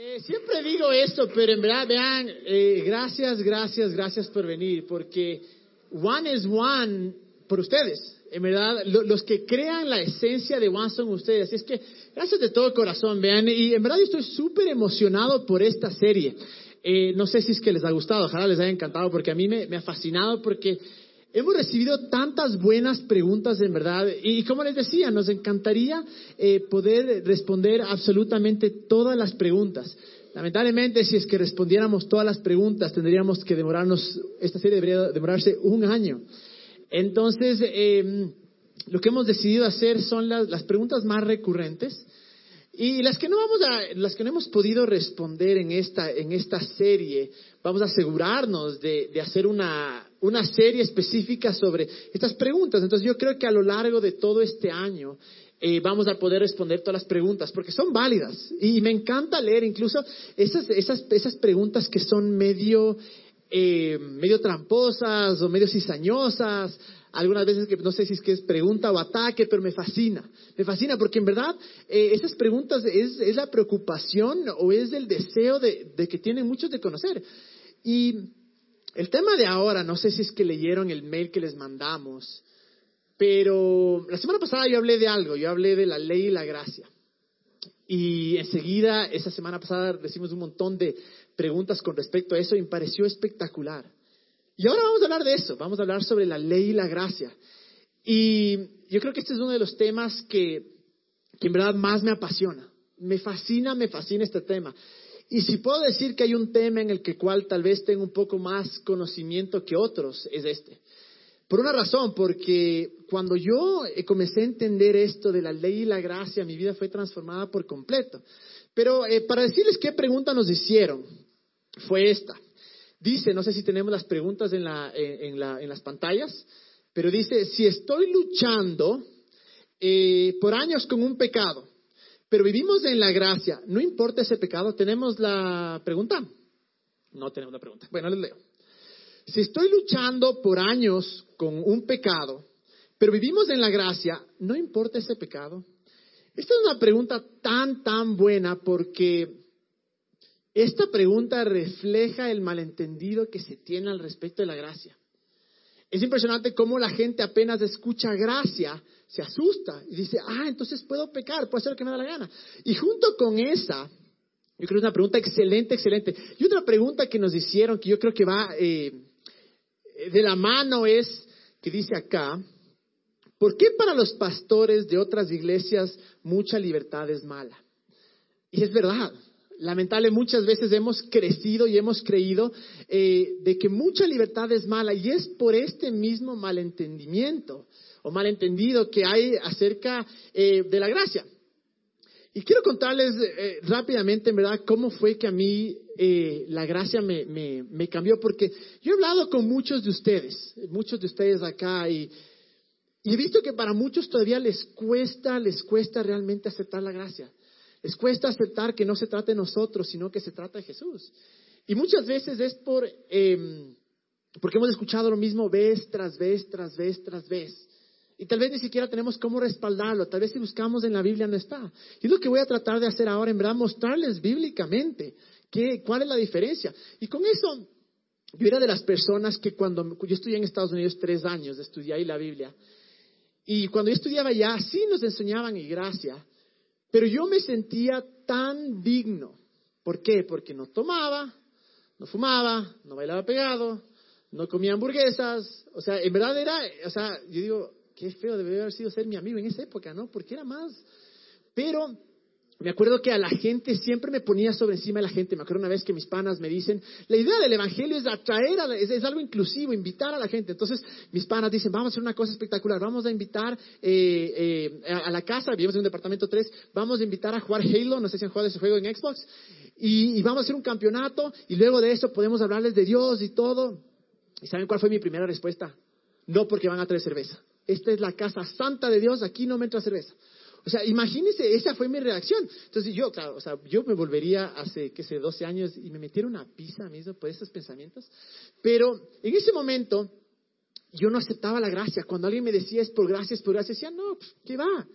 Eh, siempre digo esto, pero en verdad, vean, eh, gracias, gracias, gracias por venir, porque One is One por ustedes. En verdad, los que crean la esencia de One son ustedes. Es que, gracias de todo corazón, vean, y en verdad yo estoy súper emocionado por esta serie. Eh, no sé si es que les ha gustado, ojalá les haya encantado, porque a mí me, ha fascinado, porque hemos recibido tantas buenas preguntas, en verdad, y, como les decía, nos encantaría eh, poder responder absolutamente todas las preguntas. Lamentablemente, si es que respondiéramos todas las preguntas, tendríamos que demorarnos, esta serie debería demorarse un año. Entonces, em, lo que hemos decidido hacer son las, preguntas más recurrentes y las que no vamos a, las que no hemos podido responder en esta, en esta serie, vamos a asegurarnos de, hacer una, una serie específica sobre estas preguntas. Entonces, yo creo que a lo largo de todo este año eh, vamos a poder responder todas las preguntas, porque son válidas. Y me encanta leer incluso esas, esas, esas preguntas que son medio eh, medio tramposas o medio cizañosas, algunas veces que no sé si es que es pregunta o ataque, pero me fascina, me fascina porque en verdad eh, esas preguntas es, es, la preocupación o es el deseo de, de, que tienen muchos de conocer. Y el tema de ahora, no sé si es que leyeron el mail que les mandamos, pero la semana pasada yo hablé de algo, yo hablé de la ley y la gracia. Y enseguida, esa semana pasada, recibimos un montón de preguntas con respecto a eso y me pareció espectacular. Y ahora vamos a hablar de eso, vamos a hablar sobre la ley y la gracia. Y yo creo que este es uno de los temas que, que en verdad más me apasiona. Me fascina, me fascina este tema. Y si puedo decir que hay un tema en el que cual tal vez tengo un poco más conocimiento que otros, es este. Por una razón, porque cuando yo comencé a entender esto de la ley y la gracia, mi vida fue transformada por completo. Pero eh, para decirles qué pregunta nos hicieron, fue esta. Dice, no sé si tenemos las preguntas en, la, en, las pantallas, pero dice, si estoy luchando eh, por años con un pecado, pero vivimos en la gracia, ¿no importa ese pecado? ¿Tenemos la pregunta? No tenemos la pregunta. Bueno, les leo. Si estoy luchando por años con un pecado, pero vivimos en la gracia, ¿no importa ese pecado? Esta es una pregunta tan, tan buena porque esta pregunta refleja el malentendido que se tiene al respecto de la gracia. Es impresionante cómo la gente apenas escucha gracia, se asusta y dice, ah, entonces puedo pecar, puedo hacer lo que me da la gana. Y junto con esa, yo creo que es una pregunta excelente, excelente. Y otra pregunta que nos hicieron, que yo creo que va eh, de la mano es que dice acá, ¿por qué para los pastores de otras iglesias mucha libertad es mala? Y es verdad, lamentable muchas veces hemos crecido y hemos creído eh, de que mucha libertad es mala y es por este mismo malentendimiento o malentendido que hay acerca eh, de la gracia. Y quiero contarles eh, rápidamente, en verdad, cómo fue que a mí eh, la gracia me, cambió, porque yo he hablado con muchos de ustedes, muchos de ustedes acá, y, y he visto que para muchos todavía les cuesta, les cuesta realmente aceptar la gracia. Les cuesta aceptar que no se trata de nosotros, sino que se trata de Jesús. Y muchas veces es por, eh, porque hemos escuchado lo mismo vez tras vez, tras vez, tras vez. Y tal vez ni siquiera tenemos cómo respaldarlo, tal vez si buscamos en la Biblia no está. Y lo que voy a tratar de hacer ahora, en verdad, mostrarles bíblicamente qué, cuál es la diferencia. Y con eso, yo era de las personas que cuando yo estudié en Estados Unidos tres años, estudié ahí la Biblia, y cuando yo estudiaba allá, sí nos enseñaban y gracia, pero yo me sentía tan digno. ¿Por qué? Porque no tomaba, no fumaba, no bailaba pegado, no comía hamburguesas, o sea, en verdad era, o sea, yo digo, qué feo debe haber sido ser mi amigo en esa época, ¿no? Porque era más. Pero me acuerdo que a la gente siempre me ponía sobre encima de la gente. Me acuerdo una vez que mis panas me dicen, la idea del evangelio es atraer, a es, algo inclusivo, invitar a la gente. Entonces mis panas dicen, vamos a hacer una cosa espectacular, vamos a invitar eh, eh, a, la casa, vivimos en un departamento 3, vamos a invitar a jugar Halo, no sé si han jugado ese juego en Xbox, y vamos a hacer un campeonato, y luego de eso podemos hablarles de Dios y todo. ¿Y saben cuál fue mi primera respuesta? No porque van a traer cerveza esta es la casa santa de Dios, aquí no me entra cerveza. O sea, imagínense, esa fue mi reacción. Entonces yo, claro, o sea, yo me volvería hace, qué sé, 12 años y me metiera una pizza mismo por esos pensamientos. Pero en ese momento yo no aceptaba la gracia. Cuando alguien me decía es por gracia, es por gracia, decía, no, pues, ¿qué va?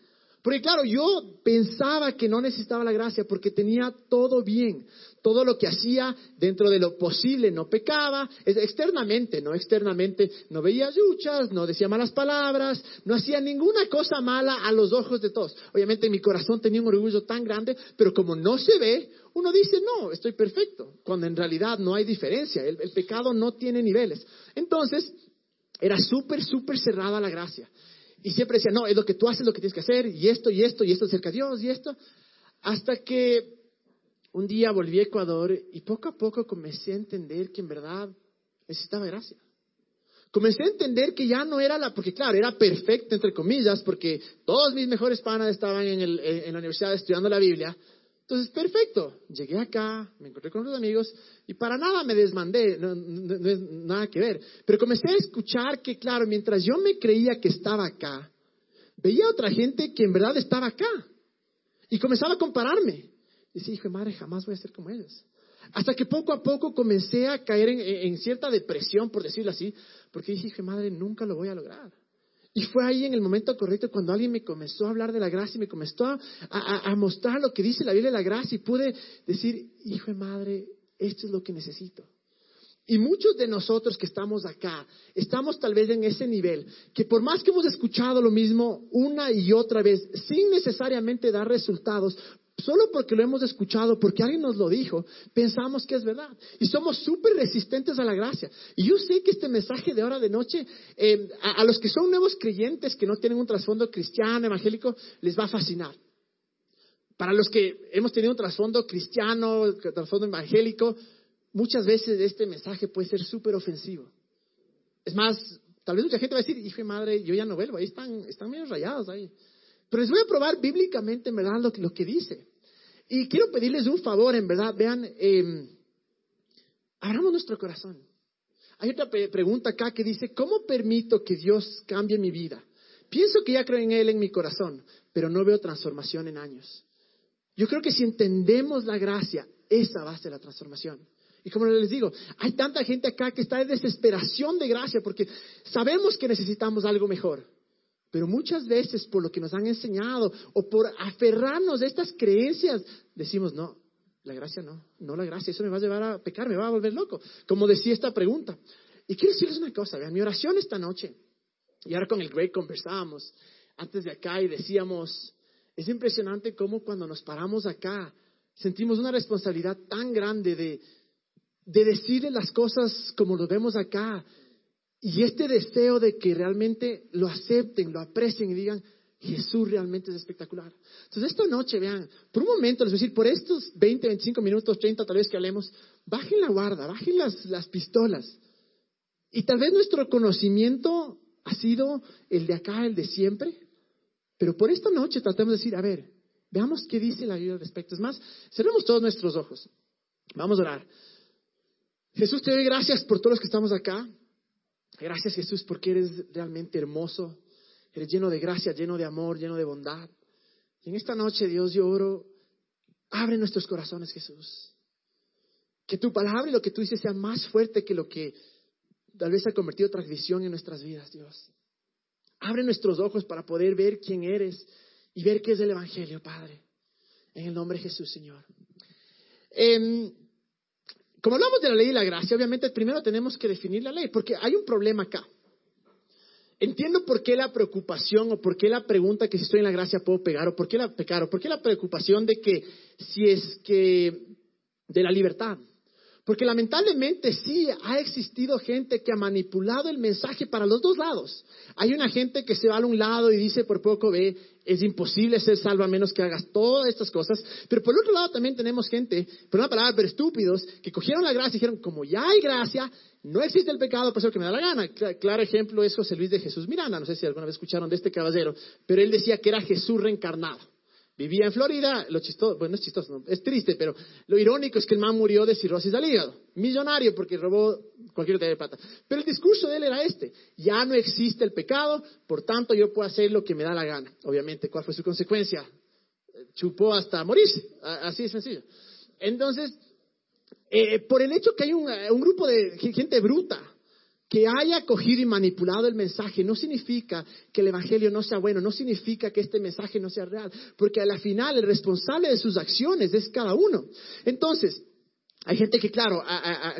Porque claro, yo pensaba que no necesitaba la gracia porque tenía todo bien. Todo lo que hacía dentro de lo posible no pecaba, externamente, no externamente, no veía luchas, no decía malas palabras, no hacía ninguna cosa mala a los ojos de todos. Obviamente mi corazón tenía un orgullo tan grande, pero como no se ve, uno dice, no, estoy perfecto, cuando en realidad no hay diferencia, el, el pecado no tiene niveles. Entonces, era súper, súper cerrada la gracia. Y siempre decía, no, es lo que tú haces, lo que tienes que hacer, y esto, y esto, y esto cerca de Dios, y esto. Hasta que un día volví a Ecuador y poco a poco comencé a entender que en verdad necesitaba gracia. Comencé a entender que ya no era la, porque claro, era perfecto entre comillas, porque todos mis mejores panas estaban en, el, en la universidad estudiando la Biblia. Entonces, perfecto. Llegué acá, me encontré con los amigos y para nada me desmandé, no, es nada que ver. Pero comencé a escuchar que, claro, mientras yo me creía que estaba acá, veía otra gente que en verdad estaba acá. Y comenzaba a compararme. Y decía, hijo de madre, jamás voy a ser como ellos. Hasta que poco a poco comencé a caer en, cierta depresión, por decirlo así, porque dije, hijo de madre, nunca lo voy a lograr. Y fue ahí en el momento correcto cuando alguien me comenzó a hablar de la gracia y me comenzó a, mostrar lo que dice la Biblia de la gracia y pude decir, hijo de madre, esto es lo que necesito. Y muchos de nosotros que estamos acá, estamos tal vez en ese nivel, que por más que hemos escuchado lo mismo una y otra vez, sin necesariamente dar resultados, solo porque lo hemos escuchado, porque alguien nos lo dijo, pensamos que es verdad. Y somos súper resistentes a la gracia. Y yo sé que este mensaje de hora de noche, eh, a, los que son nuevos creyentes, que no tienen un trasfondo cristiano, evangélico, les va a fascinar. Para los que hemos tenido un trasfondo cristiano, trasfondo evangélico, muchas veces este mensaje puede ser súper ofensivo. Es más, tal vez mucha gente va a decir, hijo de madre, yo ya no vuelvo, ahí están, están medio rayados ahí. Pero les voy a probar bíblicamente, en verdad, lo, lo que dice. Y quiero pedirles un favor, en verdad, vean, eh, abramos nuestro corazón. Hay otra pregunta acá que dice, ¿cómo permito que Dios cambie mi vida? Pienso que ya creo en Él en mi corazón, pero no veo transformación en años. Yo creo que si entendemos la gracia, esa va a ser la transformación. Y como les digo, hay tanta gente acá que está en desesperación de gracia porque sabemos que necesitamos algo mejor. Pero muchas veces por lo que nos han enseñado o por aferrarnos a estas creencias, decimos, no, la gracia no, no la gracia, eso me va a llevar a pecar, me va a volver loco, como decía esta pregunta. Y quiero decirles una cosa, vean, mi oración esta noche, y ahora con el Greg conversábamos antes de acá y decíamos, es impresionante cómo cuando nos paramos acá sentimos una responsabilidad tan grande de, de decirle las cosas como lo vemos acá, y este deseo de que realmente lo acepten, lo aprecien y digan, Jesús realmente es espectacular. Entonces, esta noche, vean, por un momento, les voy a decir, por estos 20, 25 minutos, 30 tal vez que hablemos, bajen la guarda, bajen las, las pistolas. Y tal vez nuestro conocimiento ha sido el de acá, el de siempre, pero por esta noche tratemos de decir, a ver, veamos qué dice la Biblia al respecto. Es más, cerremos todos nuestros ojos. Vamos a orar. Jesús, te doy gracias por todos los que estamos acá. Gracias Jesús porque eres realmente hermoso, eres lleno de gracia, lleno de amor, lleno de bondad. Y en esta noche, Dios, yo oro, abre nuestros corazones, Jesús. Que tu palabra y lo que tú dices sea más fuerte que lo que tal vez ha convertido tradición en nuestras vidas, Dios. Abre nuestros ojos para poder ver quién eres y ver qué es el Evangelio, Padre. En el nombre de Jesús, Señor. Em, como hablamos de la ley y la gracia, obviamente primero tenemos que definir la ley, porque hay un problema acá. Entiendo por qué la preocupación o por qué la pregunta que si estoy en la gracia puedo pegar o por qué la pecar o por qué la preocupación de que si es que de la libertad. Porque lamentablemente sí ha existido gente que ha manipulado el mensaje para los dos lados. Hay una gente que se va a un lado y dice por poco ve, es imposible ser salvo a menos que hagas todas estas cosas. Pero por otro lado también tenemos gente, por una palabra, pero estúpidos, que cogieron la gracia y dijeron, como ya hay gracia, no existe el pecado, por eso que me da la gana. Claro ejemplo es José Luis de Jesús Miranda, no sé si alguna vez escucharon de este caballero, pero él decía que era Jesús reencarnado. Vivía en Florida, lo chistoso, bueno, es chistoso, es triste, pero lo irónico es que el man murió de cirrosis al hígado. Millonario porque robó cualquier otra de plata. Pero el discurso de él era este, ya no existe el pecado, por tanto yo puedo hacer lo que me da la gana. Obviamente, ¿cuál fue su consecuencia? Chupó hasta morirse, así de sencillo. Entonces, eh, por el hecho que hay un, un grupo de gente bruta, que haya cogido y manipulado el mensaje no significa que el Evangelio no sea bueno, no significa que este mensaje no sea real, porque a la final el responsable de sus acciones es cada uno. Entonces, hay gente que, claro,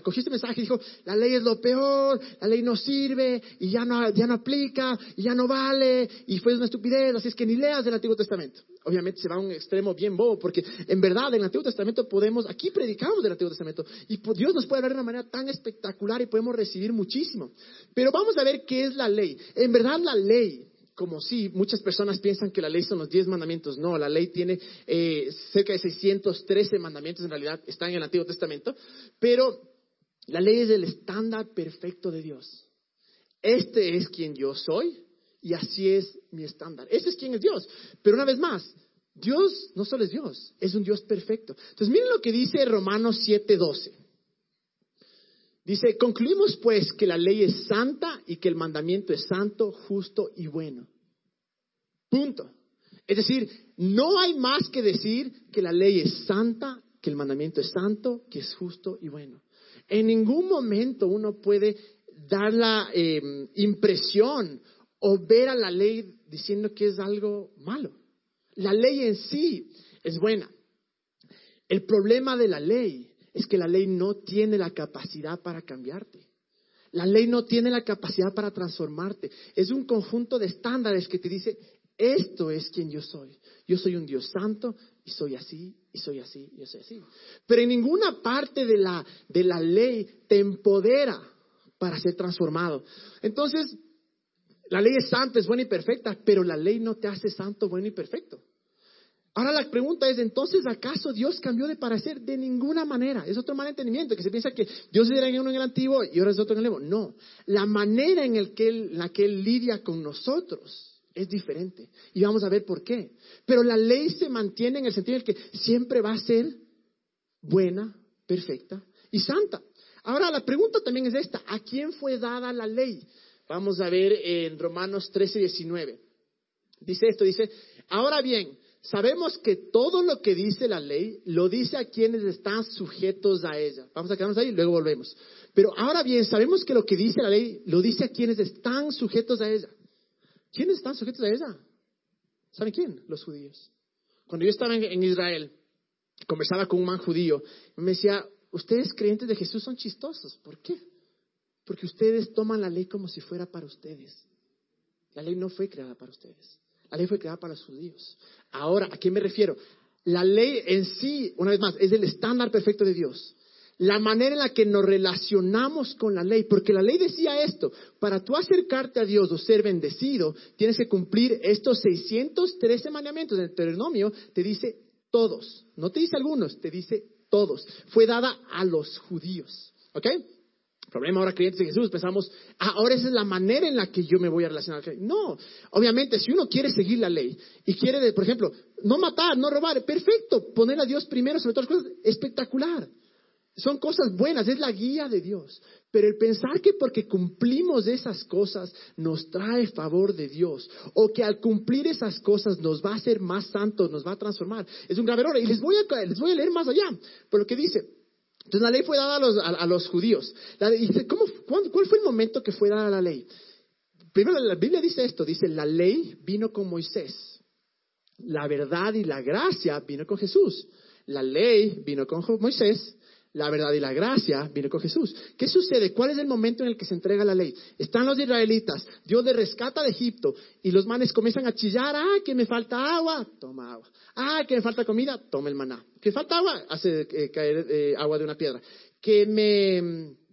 cogió este mensaje y dijo, la ley es lo peor, la ley no sirve, y ya no, ya no aplica, y ya no vale, y fue una estupidez, así es que ni leas del Antiguo Testamento. Obviamente se va a un extremo bien bobo, porque en verdad en el Antiguo Testamento podemos, aquí predicamos del Antiguo Testamento, y Dios nos puede hablar de una manera tan espectacular y podemos recibir muchísimo. Pero vamos a ver qué es la ley. En verdad la ley como si muchas personas piensan que la ley son los diez mandamientos. No, la ley tiene eh, cerca de 613 mandamientos, en realidad están en el Antiguo Testamento, pero la ley es el estándar perfecto de Dios. Este es quien yo soy y así es mi estándar. Este es quien es Dios. Pero una vez más, Dios no solo es Dios, es un Dios perfecto. Entonces miren lo que dice Romanos 7:12. Dice, concluimos pues que la ley es santa y que el mandamiento es santo, justo y bueno. Punto. Es decir, no hay más que decir que la ley es santa, que el mandamiento es santo, que es justo y bueno. En ningún momento uno puede dar la em, impresión o ver a la ley diciendo que es algo malo. La ley en sí es buena. El problema de la ley es que la ley no tiene la capacidad para cambiarte. La ley no tiene la capacidad para transformarte. Es un conjunto de estándares que te dice, esto es quien yo soy. Yo soy un Dios santo y soy así, y soy así, y soy así. Pero en ninguna parte de la, de la ley te empodera para ser transformado. Entonces, la ley es santa, es buena y perfecta, pero la ley no te hace santo, bueno y perfecto. Ahora la pregunta es, entonces, ¿acaso Dios cambió de parecer? De ninguna manera. Es otro mal entendimiento, que se piensa que Dios era uno en el antiguo y ahora es otro en el nuevo. No, la manera en, la que Él lidia con nosotros es diferente. Y vamos a ver por qué. Pero la ley se mantiene en el sentido en que siempre va a ser buena, perfecta y santa. Ahora la pregunta también es esta, ¿a quién fue dada la ley? Vamos a ver en Romanos 13, 19. Dice esto, dice, ahora bien, Sabemos que todo lo que dice la ley lo dice a quienes están sujetos a ella. Vamos a quedarnos ahí y luego volvemos. Pero ahora bien, sabemos que lo que dice la ley lo dice a quienes están sujetos a ella. ¿Quiénes están sujetos a ella? ¿Saben quién? Los judíos. Cuando yo estaba en, Israel, conversaba con un man judío, me decía, ustedes creyentes de Jesús son chistosos. ¿Por qué? Porque ustedes toman la ley como si fuera para ustedes. La ley no fue creada para ustedes. La ley fue creada para los judíos. Ahora, ¿a qué me refiero? La ley en sí, una vez más, es el estándar perfecto de Dios. La manera en la que nos relacionamos con la ley, porque la ley decía esto, para tú acercarte a Dios o ser bendecido, tienes que cumplir estos 613 mandamientos. En el Deuteronomio te dice todos, no te dice algunos, te dice todos. Fue dada a los judíos. ¿Ok? Problema ahora creyentes de Jesús, pensamos, ah, ahora esa es la manera en la que yo me voy a relacionar. No, obviamente, si uno quiere seguir la ley y quiere, por ejemplo, no matar, no robar, perfecto, poner a Dios primero sobre todas las cosas, espectacular. Son cosas buenas, es la guía de Dios. Pero el pensar que porque cumplimos esas cosas nos trae favor de Dios, o que al cumplir esas cosas nos va a hacer más santos, nos va a transformar, es un grave error. Y les voy a, les voy a leer más allá, por lo que dice, entonces la ley fue dada a los, judíos. ¿Cuál fue el momento que fue dada la ley? Primero, la Biblia dice esto, dice, la ley vino con Moisés. La verdad y la gracia vino con Jesús. La ley vino con Moisés, la verdad y la gracia vino con Jesús. ¿Qué sucede? ¿Cuál es el momento en el que se entrega la ley? Están los israelitas, Dios les rescata de Egipto y los manes comienzan a chillar, ah, que me falta agua, toma agua. Ah, que me falta comida, toma el maná. Que falta agua, hace eh, caer eh, agua de una piedra. Que me...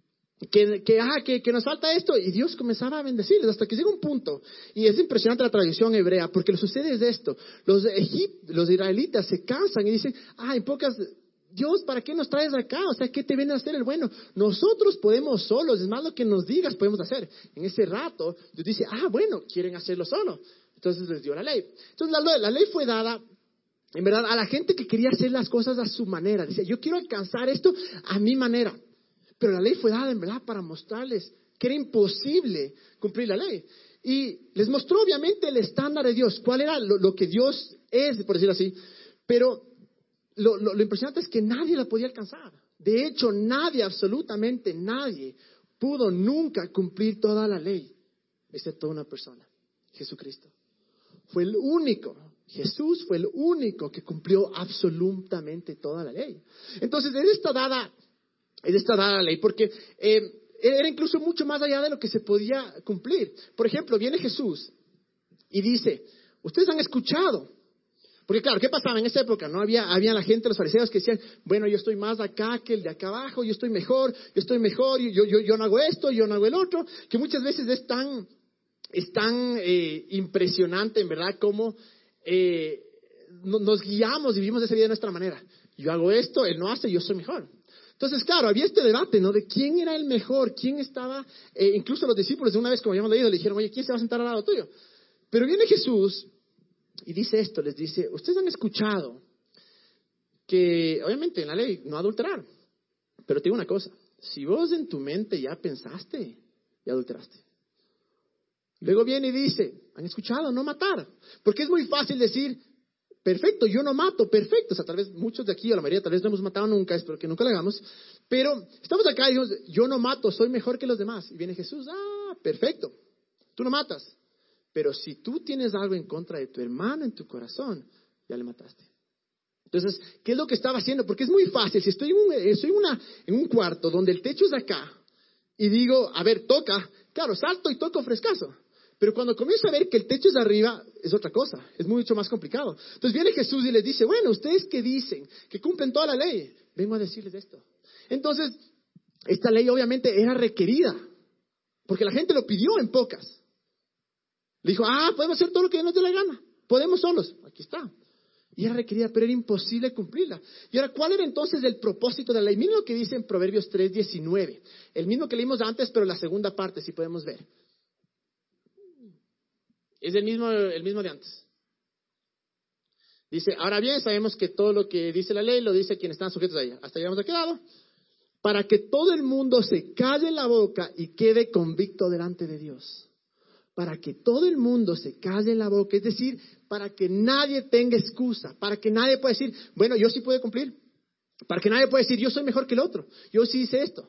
Que, que, ah, que, que, nos falta esto, y Dios comenzaba a bendecirles hasta que llega un punto, y es impresionante la tradición hebrea, porque lo sucede es esto, los, los israelitas se cansan y dicen, ah, en pocas, Dios, ¿para qué nos traes acá? O sea, ¿qué te viene a hacer el bueno? Nosotros podemos solos, es más lo que nos digas podemos hacer. En ese rato, Dios dice, ah, bueno, quieren hacerlo solo. Entonces les dio la ley. Entonces la, ley fue dada, en verdad, a la gente que quería hacer las cosas a su manera. Dice, yo quiero alcanzar esto a mi manera. Pero la ley fue dada, en verdad, para mostrarles que era imposible cumplir la ley. Y les mostró, obviamente, el estándar de Dios, cuál era lo, lo que Dios es, por decirlo así. Pero lo, impresionante es que nadie la podía alcanzar. De hecho, nadie, absolutamente nadie, pudo nunca cumplir toda la ley, excepto una persona, Jesucristo. Fue el único, Jesús fue el único que cumplió absolutamente toda la ley. Entonces, es esta dada, es esta dada ley, porque eh, era incluso mucho más allá de lo que se podía cumplir. Por ejemplo, viene Jesús y dice, ustedes han escuchado. Porque claro, ¿qué pasaba en esa época? No había, había la gente, los fariseos que decían, bueno, yo estoy más acá que el de acá abajo, yo estoy mejor, yo estoy mejor, yo, yo, yo no hago esto, yo no hago el otro, que muchas veces es tan, es tan eh, impresionante, en verdad, como eh, nos guiamos y vivimos esa vida de nuestra manera. Yo hago esto, él no hace, yo soy mejor. Entonces, claro, había este debate, ¿no? De quién era el mejor, quién estaba, eh, incluso los discípulos de una vez, como habíamos leído, le dijeron, oye, ¿quién se va a sentar al lado tuyo? Pero viene Jesús y dice esto, les dice, ustedes han escuchado que, obviamente, en la ley no adulterar, pero te digo una cosa, si vos en tu mente ya pensaste y adulteraste. Luego viene y dice, han escuchado, no matar, porque es muy fácil decir, Perfecto, yo no mato, perfecto. O sea, tal vez muchos de aquí, o la mayoría, tal vez no hemos matado nunca, espero que nunca lo hagamos. Pero estamos acá y decimos, yo no mato, soy mejor que los demás. Y viene Jesús, ah, perfecto. Tú no matas. Pero si tú tienes algo en contra de tu hermano en tu corazón, ya le mataste. Entonces, ¿qué es lo que estaba haciendo? Porque es muy fácil. Si estoy en un, estoy una, en un cuarto donde el techo es acá y digo, a ver, toca, claro, salto y toco frescazo. Pero cuando comienzo a ver que el techo es arriba, es otra cosa, es mucho más complicado. Entonces viene Jesús y les dice, bueno, ustedes que dicen que cumplen toda la ley, vengo a decirles esto. Entonces, esta ley obviamente era requerida, porque la gente lo pidió en pocas. Le dijo, ah, podemos hacer todo lo que nos dé la gana, podemos solos, aquí está. Y era requerida, pero era imposible cumplirla. Y ahora, ¿cuál era entonces el propósito de la ley? Miren lo que dice en Proverbios 3.19, el mismo que leímos antes, pero la segunda parte, si podemos ver. Es el mismo, el mismo de antes. Dice, ahora bien, sabemos que todo lo que dice la ley lo dice quienes están sujetos a ella. Hasta ya hemos quedado. Para que todo el mundo se calle la boca y quede convicto delante de Dios. Para que todo el mundo se calle la boca. Es decir, para que nadie tenga excusa. Para que nadie pueda decir, bueno, yo sí puedo cumplir. Para que nadie pueda decir, yo soy mejor que el otro. Yo sí hice esto.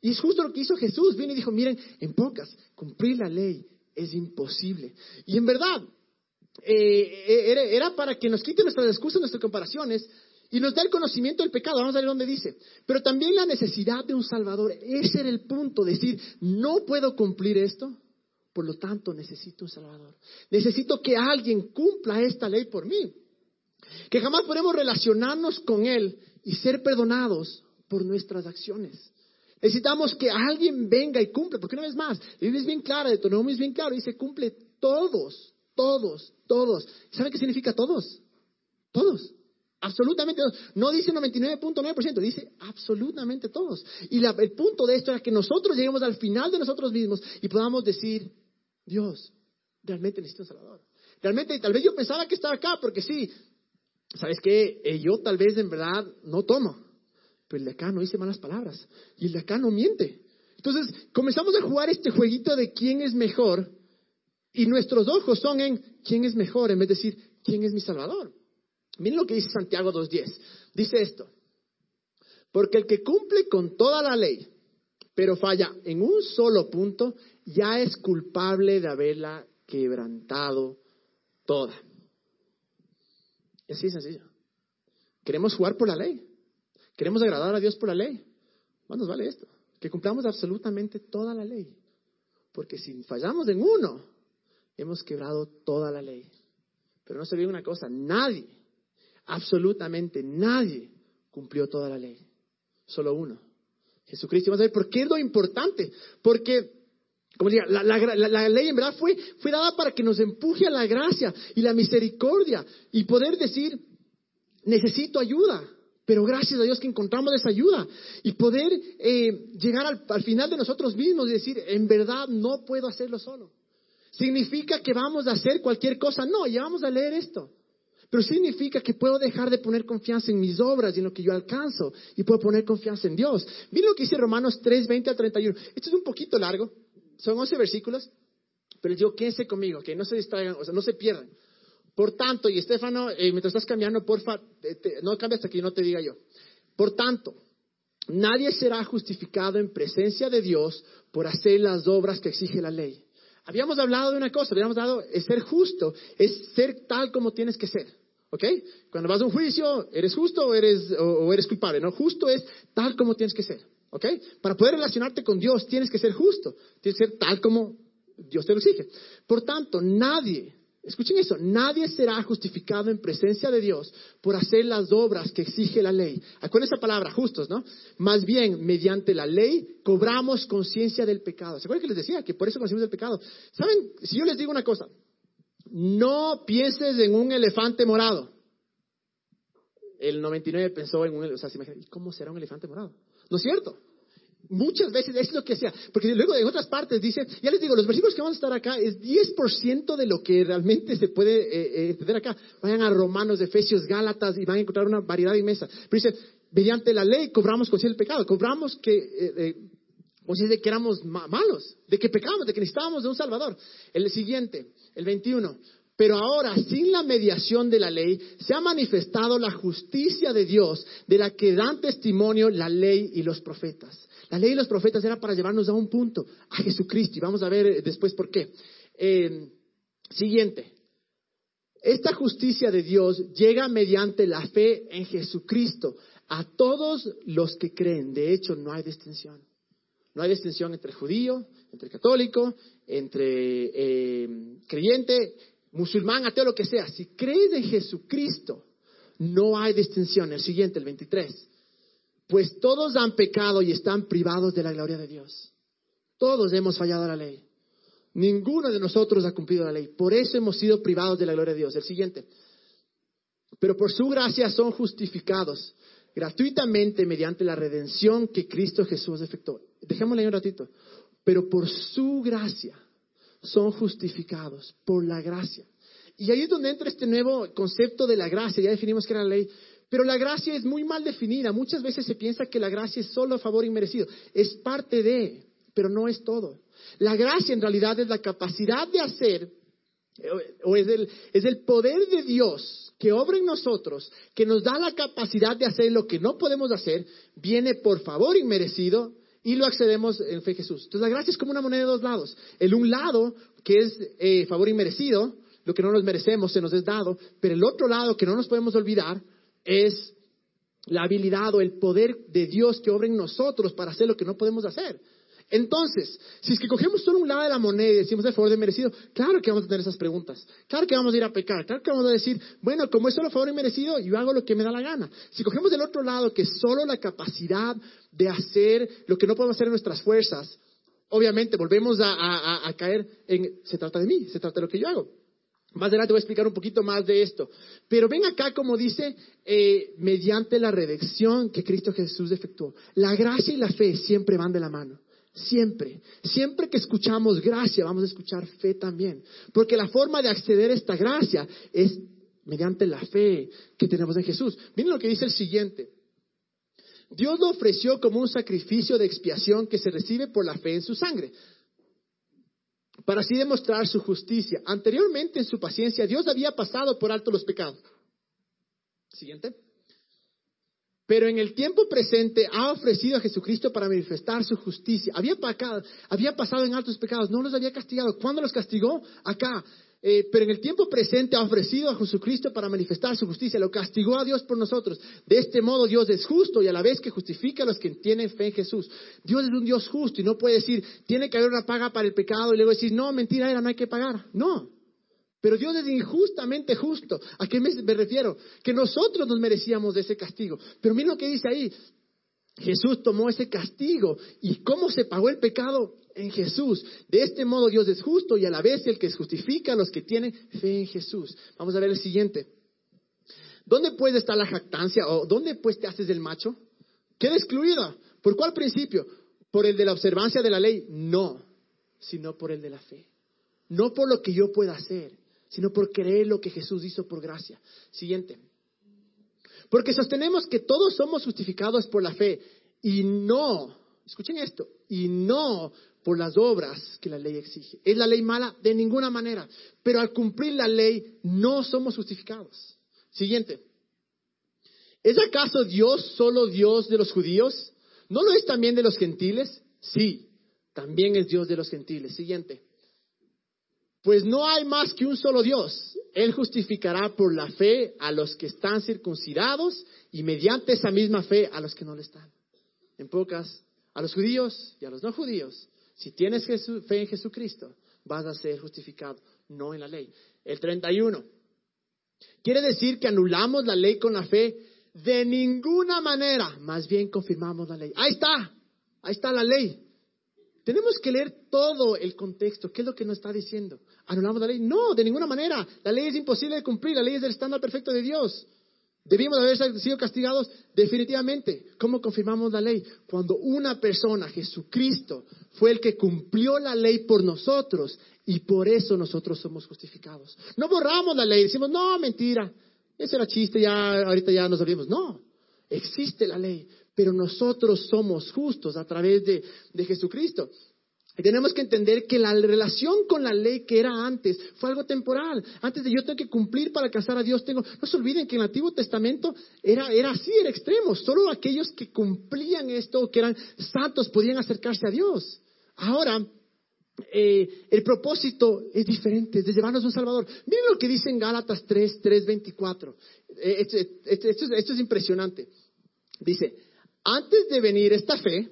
Y es justo lo que hizo Jesús. Viene y dijo, miren, en pocas, cumplir la ley es imposible. Y en verdad, eh, era, para que nos quite nuestras excusas, nuestras comparaciones y nos dé el conocimiento del pecado. Vamos a ver dónde dice. Pero también la necesidad de un Salvador. Ese era el punto, decir, no puedo cumplir esto, por lo tanto necesito un Salvador. Necesito que alguien cumpla esta ley por mí. Que jamás podemos relacionarnos con Él y ser perdonados por nuestras acciones. Necesitamos que alguien venga y cumpla, porque una vez más, la Biblia es bien clara, Deuteronomio es bien claro, dice cumple todos, todos, todos. ¿Saben qué significa todos? Todos. Absolutamente todos. No dice 99.9%, dice absolutamente todos. Y el punto de esto es que nosotros lleguemos al final de nosotros mismos y podamos decir, Dios, realmente necesito un Salvador. Realmente, tal vez yo pensaba que estaba acá, porque sí, ¿sabes qué? Eh, yo tal vez en verdad no tomo. Pero el de acá no dice malas palabras. Y el de acá no miente. Entonces, comenzamos a jugar este jueguito de quién es mejor. Y nuestros ojos son en quién es mejor, en vez de decir quién es mi Salvador. Miren lo que dice Santiago 2.10. Dice esto. Porque el que cumple con toda la ley, pero falla en un solo punto, ya es culpable de haberla quebrantado toda. Es así sencillo. Queremos jugar por la ley. Queremos agradar a Dios por la ley. Más nos vale esto, que cumplamos absolutamente toda la ley. Porque si fallamos en uno, hemos quebrado toda la ley. Pero no se olvide una cosa, nadie, absolutamente nadie cumplió toda la ley. Solo uno. Jesucristo. Vamos a ver por qué es lo importante. Porque, como diga, la, ley en verdad fue, fue dada para que nos empuje a la gracia y la misericordia y poder decir, necesito ayuda. Pero gracias a Dios que encontramos esa ayuda y poder eh, llegar al, final de nosotros mismos y decir, en verdad no puedo hacerlo solo. ¿Significa que vamos a hacer cualquier cosa? No, ya vamos a leer esto. Pero significa que puedo dejar de poner confianza en mis obras y en lo que yo alcanzo y puedo poner confianza en Dios. Miren lo que dice Romanos 3, 20 a 31. Esto es un poquito largo, son 11 versículos, pero les digo, quédense conmigo, que no se distraigan, o sea, no se pierdan. Por tanto, y Estefano, eh, mientras estás cambiando, porfa, no cambia hasta que yo no te diga yo. Por tanto, nadie será justificado en presencia de Dios por hacer las obras que exige la ley. Habíamos hablado de una cosa, habíamos dado, es ser justo, es ser tal como tienes que ser. ¿Ok? Cuando vas a un juicio, ¿eres justo o eres, o, eres culpable? No, justo es tal como tienes que ser. ¿Ok? Para poder relacionarte con Dios tienes que ser justo, tienes que ser tal como Dios te lo exige. Por tanto, nadie, escuchen eso, nadie será justificado en presencia de Dios por hacer las obras que exige la ley. Acuérdense esa palabra, justos, ¿no? Más bien, mediante la ley cobramos conciencia del pecado. ¿Se acuerdan que les decía que por eso conocimos el pecado? ¿Saben? Si yo les digo una cosa, no pienses en un elefante morado. El 99 pensó en un elefante. O sea, ¿y cómo será un elefante morado? ¿No es cierto? Muchas veces es lo que sea. Porque luego en otras partes dice, ya les digo, los versículos que vamos a estar acá es 10% de lo que realmente se puede eh, eh, entender acá. Vayan a Romanos, Efesios, Gálatas y van a encontrar una variedad inmensa. Pero dice, mediante la ley cobramos conciencia del pecado. Cobramos que, eh, eh de que éramos malos, de que pecábamos, de que necesitábamos de un Salvador. El siguiente, el 21. Pero ahora, sin la mediación de la ley, se ha manifestado la justicia de Dios, de la que dan testimonio la ley y los profetas. La ley y los profetas era para llevarnos a un punto, a Jesucristo, y vamos a ver eh, después por qué. Eh, siguiente. Esta justicia de Dios llega mediante la fe en Jesucristo a todos los que creen. De hecho, no hay distinción. No hay distinción entre judío, entre católico, entre eh, creyente, musulmán, ateo, lo que sea. Si crees en Jesucristo, no hay distinción. El siguiente, el 23. Pues todos han pecado y están privados de la gloria de Dios. Todos hemos fallado a la ley. Ninguno de nosotros ha cumplido la ley. Por eso hemos sido privados de la gloria de Dios. El siguiente. Pero por su gracia son justificados gratuitamente mediante la redención que Cristo Jesús efectuó. Dejémosle un ratito. Pero por su gracia son justificados, por la gracia. Y ahí es donde entra este nuevo concepto de la gracia. Ya definimos que era la ley. Pero la gracia es muy mal definida. Muchas veces se piensa que la gracia es solo a favor inmerecido. Es parte de, pero no es todo. La gracia en realidad es la capacidad de hacer, o es el, es el poder de Dios que obra en nosotros, que nos da la capacidad de hacer lo que no podemos hacer, viene por favor inmerecido y lo accedemos en fe Jesús. Entonces la gracia es como una moneda de dos lados. El un lado, que es eh, favor inmerecido, lo que no nos merecemos se nos es dado, pero el otro lado que no nos podemos olvidar es la habilidad o el poder de Dios que obra en nosotros para hacer lo que no podemos hacer. Entonces, si es que cogemos solo un lado de la moneda y decimos el favor de merecido, claro que vamos a tener esas preguntas, claro que vamos a ir a pecar, claro que vamos a decir, bueno, como es solo favor y merecido, yo hago lo que me da la gana. Si cogemos del otro lado, que es solo la capacidad de hacer lo que no podemos hacer en nuestras fuerzas, obviamente volvemos a caer en, se trata de mí, se trata de lo que yo hago. Más adelante voy a explicar un poquito más de esto. Pero ven acá, como dice, eh, mediante la redención que Cristo Jesús efectuó. La gracia y la fe siempre van de la mano. Siempre. Siempre que escuchamos gracia, vamos a escuchar fe también. Porque la forma de acceder a esta gracia es mediante la fe que tenemos en Jesús. Miren lo que dice el siguiente. Dios lo ofreció como un sacrificio de expiación que se recibe por la fe en su sangre para así demostrar su justicia. Anteriormente en su paciencia Dios había pasado por alto los pecados. Siguiente. Pero en el tiempo presente ha ofrecido a Jesucristo para manifestar su justicia. Había, había pasado en altos pecados, no los había castigado. ¿Cuándo los castigó? Acá, eh, pero en el tiempo presente ha ofrecido a Jesucristo para manifestar su justicia, lo castigó a Dios por nosotros. De este modo Dios es justo y a la vez que justifica a los que tienen fe en Jesús. Dios es un Dios justo y no puede decir, tiene que haber una paga para el pecado y luego decir, no, mentira era, no hay que pagar. No. Pero Dios es injustamente justo. ¿A qué me, refiero? Que nosotros nos merecíamos de ese castigo. Pero miren lo que dice ahí. Jesús tomó ese castigo. ¿Y cómo se pagó el pecado? en Jesús. De este modo Dios es justo y a la vez el que justifica a los que tienen fe en Jesús. Vamos a ver el siguiente. ¿Dónde puede estar la jactancia o dónde pues te haces el macho? Queda excluida. ¿Por cuál principio? ¿Por el de la observancia de la ley? No, sino por el de la fe. No por lo que yo pueda hacer, sino por creer lo que Jesús hizo por gracia. Siguiente. Porque sostenemos que todos somos justificados por la fe y no, escuchen esto, y no por las obras que la ley exige. ¿Es la ley mala? De ninguna manera. Pero al cumplir la ley no somos justificados. Siguiente. ¿Es acaso Dios solo Dios de los judíos? ¿No lo es también de los gentiles? Sí, también es Dios de los gentiles. Siguiente. Pues no hay más que un solo Dios. Él justificará por la fe a los que están circuncidados y mediante esa misma fe a los que no le están. En pocas, a los judíos y a los no judíos. Si tienes fe en Jesucristo, vas a ser justificado, no en la ley. El 31. Quiere decir que anulamos la ley con la fe de ninguna manera, más bien confirmamos la ley. Ahí está, ahí está la ley. Tenemos que leer todo el contexto. ¿Qué es lo que nos está diciendo? ¿Anulamos la ley? No, de ninguna manera. La ley es imposible de cumplir. La ley es del estándar perfecto de Dios. ¿Debimos haber sido castigados? Definitivamente. ¿Cómo confirmamos la ley? Cuando una persona, Jesucristo, fue el que cumplió la ley por nosotros y por eso nosotros somos justificados. No borramos la ley, decimos, no, mentira, ese era chiste, ya ahorita ya nos olvidamos. No, existe la ley, pero nosotros somos justos a través de, de Jesucristo. Y tenemos que entender que la relación con la ley que era antes fue algo temporal. Antes de yo tengo que cumplir para casar a Dios, tengo. No se olviden que en el Antiguo Testamento era, era así, era extremo. Solo aquellos que cumplían esto, que eran santos, podían acercarse a Dios. Ahora, eh, el propósito es diferente, es de llevarnos a un Salvador. Miren lo que dice en Gálatas 3, 3, 24. esto, esto es impresionante. Dice, antes de venir esta fe,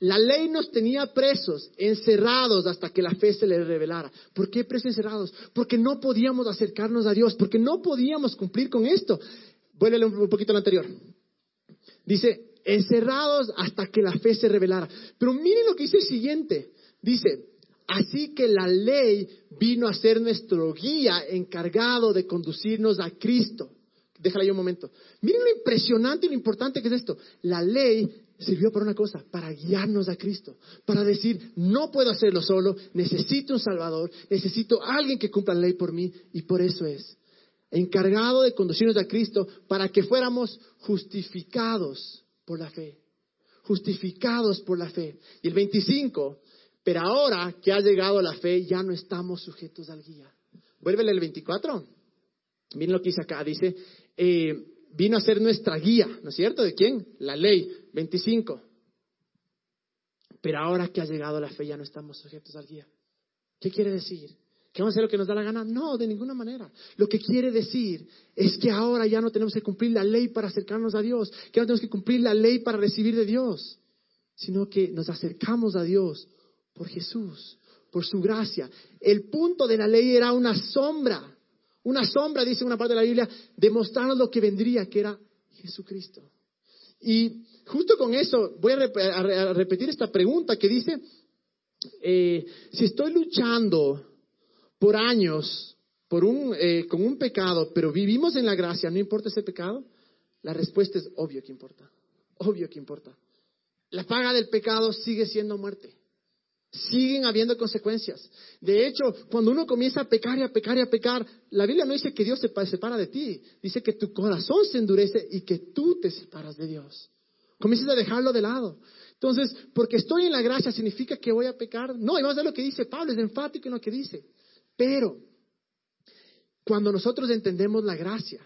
la ley nos tenía presos, encerrados hasta que la fe se les revelara. ¿Por qué presos encerrados? Porque no podíamos acercarnos a Dios, porque no podíamos cumplir con esto. Vuélvele un poquito al anterior. Dice, encerrados hasta que la fe se revelara. Pero miren lo que dice el siguiente. Dice, así que la ley vino a ser nuestro guía encargado de conducirnos a Cristo. Déjala ahí un momento. Miren lo impresionante y lo importante que es esto. La ley sirvió para una cosa, para guiarnos a Cristo, para decir, no puedo hacerlo solo, necesito un Salvador, necesito alguien que cumpla la ley por mí, y por eso es, encargado de conducirnos a Cristo para que fuéramos justificados por la fe, justificados por la fe. Y el 25, pero ahora que ha llegado la fe, ya no estamos sujetos al guía. Vuélvele el 24. Miren lo que dice acá, dice, eh, vino a ser nuestra guía, ¿no es cierto? ¿De quién? La ley 25. Pero ahora que ha llegado la fe ya no estamos sujetos al guía. ¿Qué quiere decir? ¿Que vamos a hacer lo que nos da la gana? No, de ninguna manera. Lo que quiere decir es que ahora ya no tenemos que cumplir la ley para acercarnos a Dios, que no tenemos que cumplir la ley para recibir de Dios, sino que nos acercamos a Dios por Jesús, por su gracia. El punto de la ley era una sombra una sombra, dice una parte de la Biblia, demostrarnos lo que vendría, que era Jesucristo. Y justo con eso voy a, repetir esta pregunta que dice, eh, si estoy luchando por años por un, eh, con un pecado, pero vivimos en la gracia, ¿no importa ese pecado? La respuesta es obvio que importa, obvio que importa. La paga del pecado sigue siendo muerte siguen habiendo consecuencias. De hecho, cuando uno comienza a pecar y a pecar y a pecar, la Biblia no dice que Dios se separa de ti, dice que tu corazón se endurece y que tú te separas de Dios. Comienzas a dejarlo de lado. Entonces, porque estoy en la gracia, ¿significa que voy a pecar? No, y vamos a ver lo que dice Pablo, es enfático en lo que dice. Pero, cuando nosotros entendemos la gracia,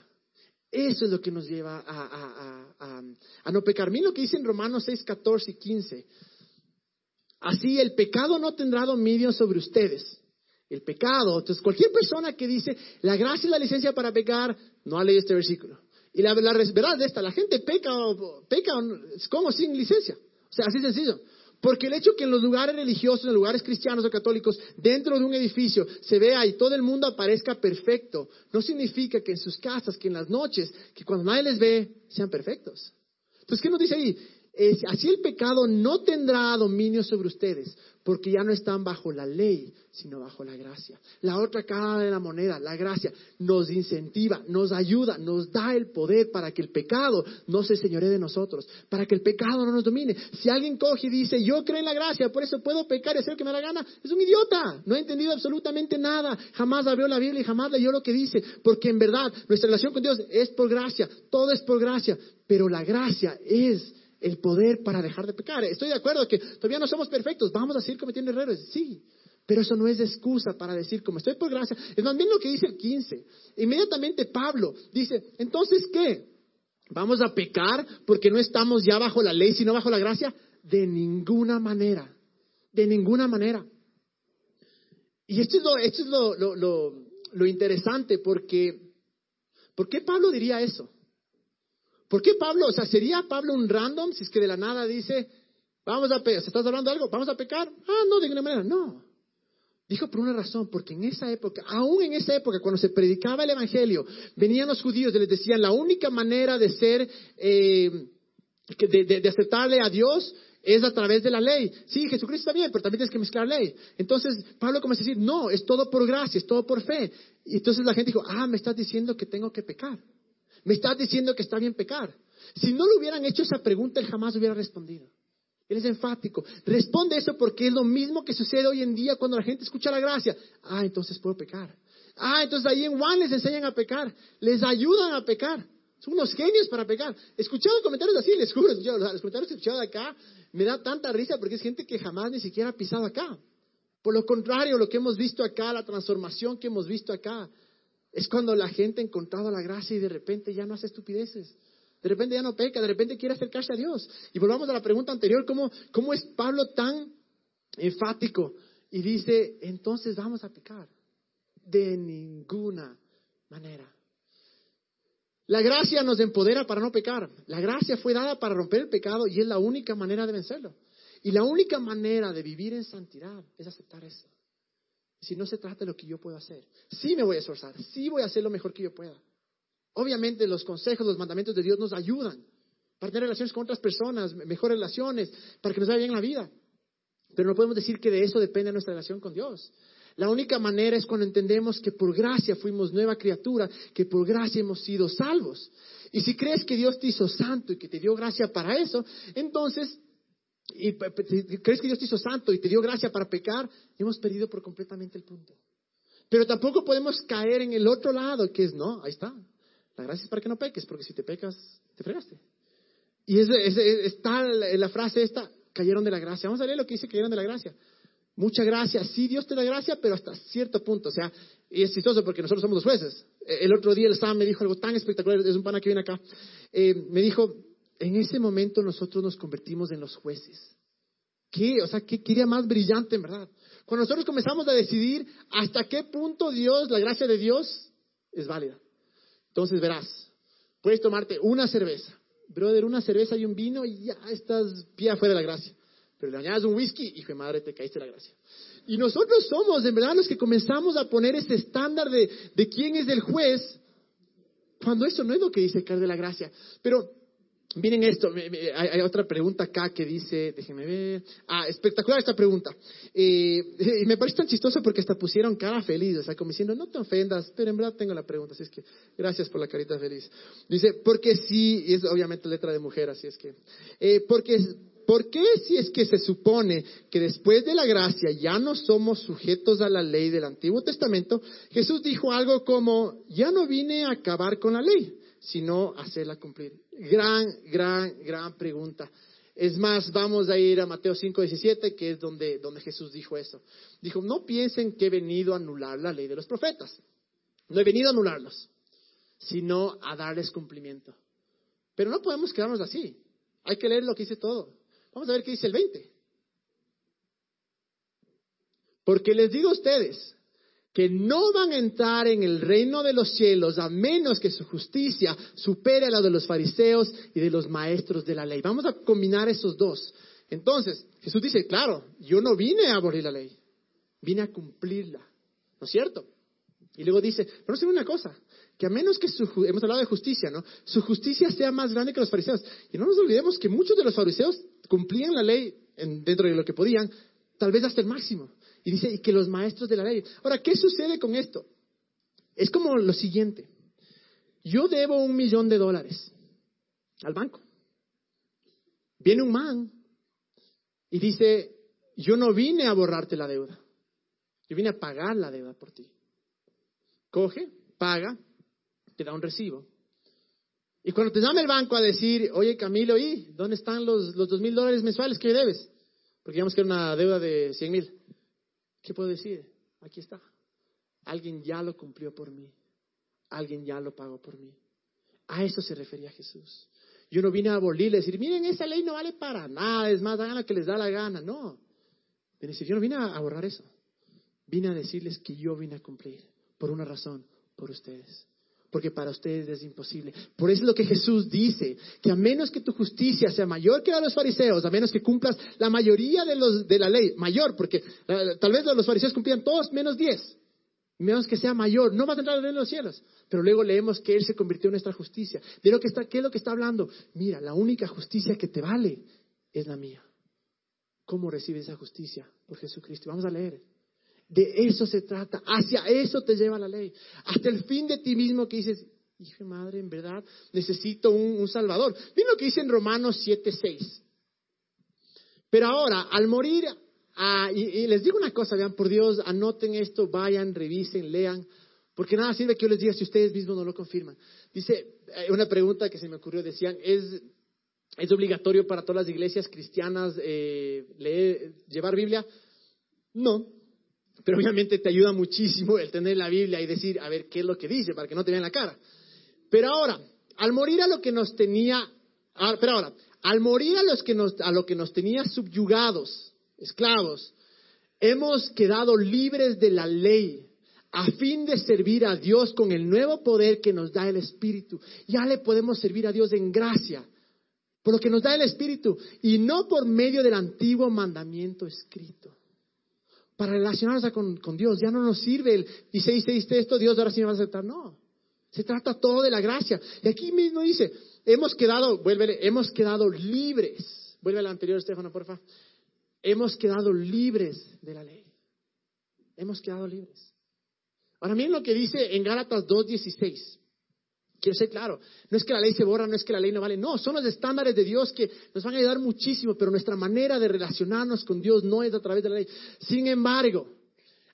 eso es lo que nos lleva a, no pecar. Miren lo que dice en Romanos 6, 14 y 15. Así el pecado no tendrá dominio sobre ustedes. El pecado, entonces cualquier persona que dice, la gracia es la licencia para pecar, no ha leído este versículo. Y la, verdad de esta, la gente peca, peca como sin licencia. O sea, así sencillo. Porque el hecho que en los lugares religiosos, en los lugares cristianos o católicos, dentro de un edificio, se vea y todo el mundo aparezca perfecto, no significa que en sus casas, que en las noches, que cuando nadie les ve, sean perfectos. Entonces, ¿qué nos dice ahí? Así el pecado no tendrá dominio sobre ustedes, porque ya no están bajo la ley, sino bajo la gracia. La otra cara de la moneda, la gracia, nos incentiva, nos ayuda, nos da el poder para que el pecado no se señoree de nosotros, para que el pecado no nos domine. Si alguien coge y dice, yo creo en la gracia, por eso puedo pecar y hacer lo que me da la gana, es un idiota, no ha entendido absolutamente nada, jamás abrió la Biblia y jamás leyó lo que dice, porque en verdad nuestra relación con Dios es por gracia, todo es por gracia, pero la gracia es el poder para dejar de pecar. Estoy de acuerdo que todavía no somos perfectos, vamos a seguir cometiendo errores, sí, pero eso no es excusa para decir, como estoy por gracia, es más bien lo que dice el 15. Inmediatamente Pablo dice, entonces, ¿qué? vamos a pecar porque no estamos ya bajo la ley, sino bajo la gracia. De ninguna manera, de ninguna manera. Y esto es lo, esto es lo, lo, lo, interesante, porque, ¿por qué Pablo diría eso? ¿Por qué Pablo, o sea, sería Pablo un random si es que de la nada dice, vamos a pecar, ¿estás hablando de algo? ¿Vamos a pecar? Ah, no, de ninguna manera, no. Dijo por una razón, porque en esa época, aún en esa época, cuando se predicaba el Evangelio, venían los judíos y les decían, la única manera de ser, eh, de, aceptarle a Dios es a través de la ley. Sí, Jesucristo está bien, pero también tienes que mezclar ley. Entonces, Pablo comienza a decir, no, es todo por gracia, es todo por fe. Y entonces la gente dijo, ah, me estás diciendo que tengo que pecar. Me estás diciendo que está bien pecar. Si no le hubieran hecho esa pregunta, él jamás hubiera respondido. Él es enfático. Responde eso porque es lo mismo que sucede hoy en día cuando la gente escucha la gracia. Ah, entonces puedo pecar. Ah, entonces ahí en Juan les enseñan a pecar. Les ayudan a pecar. Son unos genios para pecar. He escuchado comentarios así, les juro. Los comentarios que he escuchado acá me da tanta risa porque es gente que jamás ni siquiera ha pisado acá. Por lo contrario, lo que hemos visto acá, la transformación que hemos visto acá, es cuando la gente ha encontrado la gracia y de repente ya no hace estupideces. De repente ya no peca, de repente quiere acercarse a Dios. Y volvamos a la pregunta anterior, ¿cómo, cómo es Pablo tan enfático? Y dice, entonces vamos a pecar. De ninguna manera. La gracia nos empodera para no pecar. La gracia fue dada para romper el pecado y es la única manera de vencerlo. Y la única manera de vivir en santidad es aceptar eso. Si no se trata de lo que yo puedo hacer, sí me voy a esforzar, sí voy a hacer lo mejor que yo pueda. Obviamente los consejos, los mandamientos de Dios nos ayudan para tener relaciones con otras personas, mejores relaciones, para que nos vaya bien la vida. Pero no podemos decir que de eso depende nuestra relación con Dios. La única manera es cuando entendemos que por gracia fuimos nueva criatura, que por gracia hemos sido salvos. Y si crees que Dios te hizo santo y que te dio gracia para eso, entonces, y crees que Dios te hizo santo y te dio gracia para pecar, hemos perdido por completamente el punto. Pero tampoco podemos caer en el otro lado, que es, no, ahí está, la gracia es para que no peques, porque si te pecas, te fregaste. Y es, está la frase esta, cayeron de la gracia. Vamos a leer lo que dice cayeron de la gracia. Mucha gracia, sí Dios te da gracia, pero hasta cierto punto. O sea, y es chistoso porque nosotros somos los jueces. El otro día el Sam me dijo algo tan espectacular, es un pana que viene acá. Eh, me dijo, en ese momento nosotros nos convertimos en los jueces. ¿Qué? O sea, ¿qué quería más brillante en verdad? Cuando nosotros comenzamos a decidir hasta qué punto Dios, la gracia de Dios, es válida. Entonces verás, puedes tomarte una cerveza, brother, una cerveza y un vino y ya estás pie afuera de la gracia. Pero le añades un whisky, hijo de madre, te caíste la gracia. Y nosotros somos, en verdad, los que comenzamos a poner ese estándar de, de quién es el juez, cuando eso no es lo que dice caer de la gracia. Pero Miren esto, hay, otra pregunta acá que dice, déjenme ver. Ah, espectacular esta pregunta. Eh, y me parece tan chistoso porque hasta pusieron cara feliz, o sea, como diciendo, no te ofendas, pero en verdad tengo la pregunta, así es que gracias por la carita feliz. Dice, porque si, y es obviamente letra de mujer, así es que, eh, porque, ¿por qué si es que se supone que después de la gracia ya no somos sujetos a la ley del Antiguo Testamento? Jesús dijo algo como, ya no vine a acabar con la ley sino hacerla cumplir. Gran, gran, gran pregunta. Es más, vamos a ir a Mateo 5, 17, que es donde, Jesús dijo eso. Dijo, no piensen que he venido a anular la ley de los profetas. No he venido a anularlos, sino a darles cumplimiento. Pero no podemos quedarnos así. Hay que leer lo que dice todo. Vamos a ver qué dice el 20. Porque les digo a ustedes que no van a entrar en el reino de los cielos a menos que su justicia supere la de los fariseos y de los maestros de la ley. Vamos a combinar esos dos. Entonces, Jesús dice, claro, yo no vine a abolir la ley, vine a cumplirla. ¿No es cierto? Y luego dice, pero no una cosa, que a menos que su, hemos hablado de justicia, ¿no? Su justicia sea más grande que los fariseos. Y no nos olvidemos que muchos de los fariseos cumplían la ley dentro de lo que podían, tal vez hasta el máximo. Y dice, y que los maestros de la ley. Ahora, ¿qué sucede con esto? Es como lo siguiente. Yo debo un millón de dólares al banco. Viene un man y dice, yo no vine a borrarte la deuda. Yo vine a pagar la deuda por ti. Coge, paga, te da un recibo. Y cuando te llama el banco a decir, oye Camilo, ¿y dónde están los, dos mil dólares mensuales que debes? Porque digamos que era una deuda de cien mil. ¿Qué puedo decir? Aquí está. Alguien ya lo cumplió por mí. Alguien ya lo pagó por mí. A eso se refería Jesús. Yo no vine a abolirle, decir, miren, esa ley no vale para nada, es más, hagan lo que les da la gana. No. decir, yo no vine a borrar eso. Vine a decirles que yo vine a cumplir. Por una razón, por ustedes. Porque para ustedes es imposible. Por eso es lo que Jesús dice, que a menos que tu justicia sea mayor que la de los fariseos, a menos que cumplas la mayoría de, los, la ley, mayor, porque eh, tal vez los fariseos cumplían todos menos diez, menos que sea mayor, no vas a entrar en los cielos. Pero luego leemos que Él se convirtió en nuestra justicia. ¿De lo que está, ¿Qué es lo que está hablando? Mira, la única justicia que te vale es la mía. ¿Cómo recibes esa justicia? Por Jesucristo. Vamos a leer. De eso se trata. Hacia eso te lleva la ley. Hasta el fin de ti mismo que dices, hijo madre, en verdad necesito un, Salvador. Miren lo que dice en Romanos 7:6. Pero ahora, al morir, y, les digo una cosa, vean, por Dios, anoten esto, vayan, revisen, lean. Porque nada sirve que yo les diga si ustedes mismos no lo confirman. Dice, eh, una pregunta que se me ocurrió, decían, ¿es, es obligatorio para todas las iglesias cristianas eh, leer, llevar Biblia? No, pero obviamente te ayuda muchísimo el tener la Biblia y decir, a ver, ¿qué es lo que dice? Para que no te vean la cara. Pero ahora, al morir a lo que nos tenía, ah, pero ahora, al morir a, los que nos, a lo que nos tenía subyugados, esclavos, hemos quedado libres de la ley a fin de servir a Dios con el nuevo poder que nos da el Espíritu. Ya le podemos servir a Dios en gracia, por lo que nos da el Espíritu, y no por medio del antiguo mandamiento escrito. Para relacionarnos con, con Dios, ya no nos sirve el, dice, dice, esto, Dios ahora sí me va a aceptar. No, se trata todo de la gracia. Y aquí mismo dice, hemos quedado, vuelve, hemos quedado libres. Vuelve al anterior, Estefano, por favor. Hemos quedado libres de la ley. Hemos quedado libres. Ahora miren lo que dice en Gálatas 2.16. Quiero ser claro, no es que la ley se borra, no es que la ley no vale, no, son los estándares de Dios que nos van a ayudar muchísimo, pero nuestra manera de relacionarnos con Dios no es a través de la ley. Sin embargo,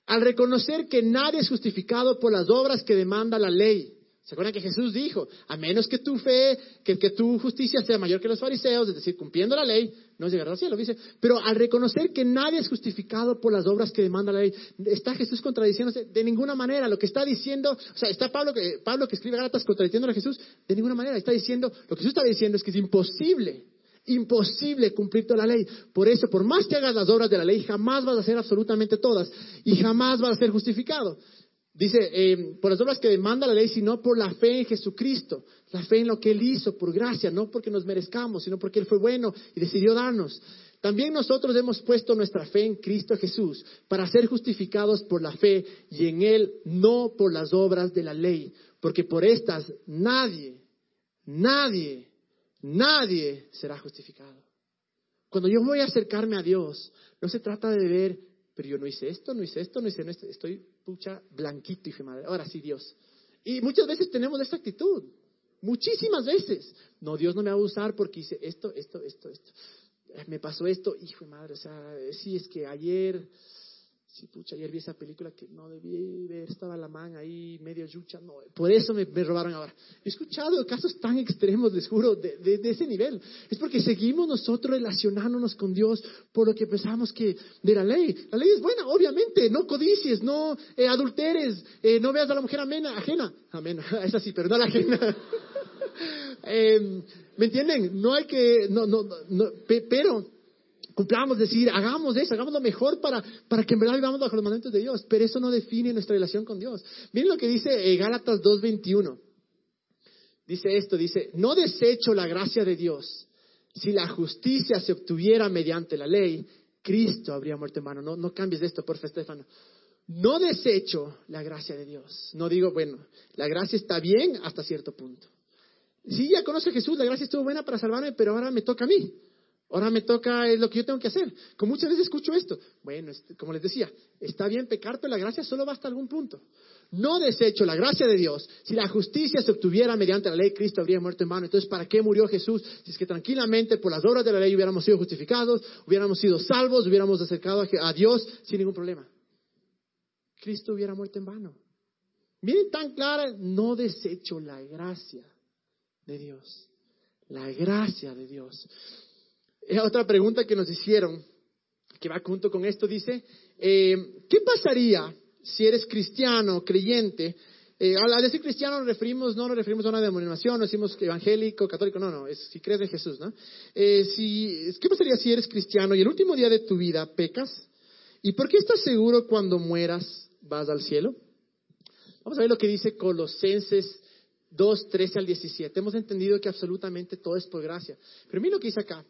al reconocer que nadie es justificado por las obras que demanda la ley, ¿Se acuerdan que Jesús dijo, a menos que tu fe, que, tu justicia sea mayor que los fariseos, es decir, cumpliendo la ley, no llegarás al cielo? Dice, pero al reconocer que nadie es justificado por las obras que demanda la ley, está Jesús contradiciéndose de ninguna manera. Lo que está diciendo, o sea, está Pablo, que, Pablo que escribe Gálatas contradiciendo a Jesús, de ninguna manera. Está diciendo, lo que Jesús está diciendo es que es imposible imposible cumplir toda la ley. Por eso, por más que hagas las obras de la ley, jamás vas a hacer absolutamente todas y jamás vas a ser justificado. Dice, eh, por las obras que demanda la ley, sino por la fe en Jesucristo, la fe en lo que Él hizo, por gracia, no porque nos merezcamos, sino porque Él fue bueno y decidió darnos. También nosotros hemos puesto nuestra fe en Cristo Jesús para ser justificados por la fe y en Él, no por las obras de la ley, porque por estas nadie, nadie, nadie será justificado. Cuando yo voy a acercarme a Dios, no se trata de ver pero yo no hice esto, no hice esto, no hice esto, estoy pucha blanquito, y madre. Ahora sí, Dios. Y muchas veces tenemos esta actitud, muchísimas veces. No, Dios no me va a usar porque hice esto, esto, esto, esto. Me pasó esto, hijo de madre, o sea, sí, es que ayer Sí, pucha, ayer vi esa película que no debí ver, estaba la man ahí medio yucha, no, por eso me, robaron ahora. He escuchado casos tan extremos, les juro, de, ese nivel. Es porque seguimos nosotros relacionándonos con Dios por lo que pensamos que de la ley. La ley es buena, obviamente, no codicies, no eh, adulteres, eh, no veas a la mujer amena, ajena, amena, esa sí, pero no la ajena. Em, ¿Me entienden? No hay que, no, no, no, pero cumplamos, decir, hagamos eso, hagamos lo mejor para, para que en verdad vivamos bajo los mandamientos de Dios. Pero eso no define nuestra relación con Dios. Miren lo que dice eh, Gálatas 2.21. Dice esto, dice, no desecho la gracia de Dios. Si la justicia se obtuviera mediante la ley, Cristo habría muerto en vano. No, no cambies esto, por favor, Estefano. No desecho la gracia de Dios. No digo, bueno, la gracia está bien hasta cierto punto. Sí, ya conozco a Jesús, la gracia estuvo buena para salvarme, pero ahora me toca a mí. Ahora me toca es lo que yo tengo que hacer. Como muchas veces escucho esto. Bueno, como les decía, está bien pecar, pero la gracia solo va hasta algún punto. No desecho la gracia de Dios. Si la justicia se obtuviera mediante la ley, Cristo habría muerto en vano. Entonces, ¿para qué murió Jesús? Si es que tranquilamente por las obras de la ley hubiéramos sido justificados, hubiéramos sido salvos, hubiéramos acercado a Dios sin ningún problema. Cristo hubiera muerto en vano. Miren tan clara, no desecho la gracia de Dios. La gracia de Dios. Otra pregunta que nos hicieron, que va junto con esto, dice, eh, ¿qué pasaría si eres cristiano, creyente, eh, al decir cristiano nos referimos, no nos referimos a una denominación, no decimos evangélico, católico, no, no, es si crees en Jesús, ¿no? Eh, ¿Qué pasaría si eres cristiano y el último día de tu vida pecas? ¿Y por qué estás seguro cuando mueras vas al cielo? Vamos a ver lo que dice Colosenses 2, 13 al 17. Hemos entendido que absolutamente todo es por gracia. Pero mira lo que dice acá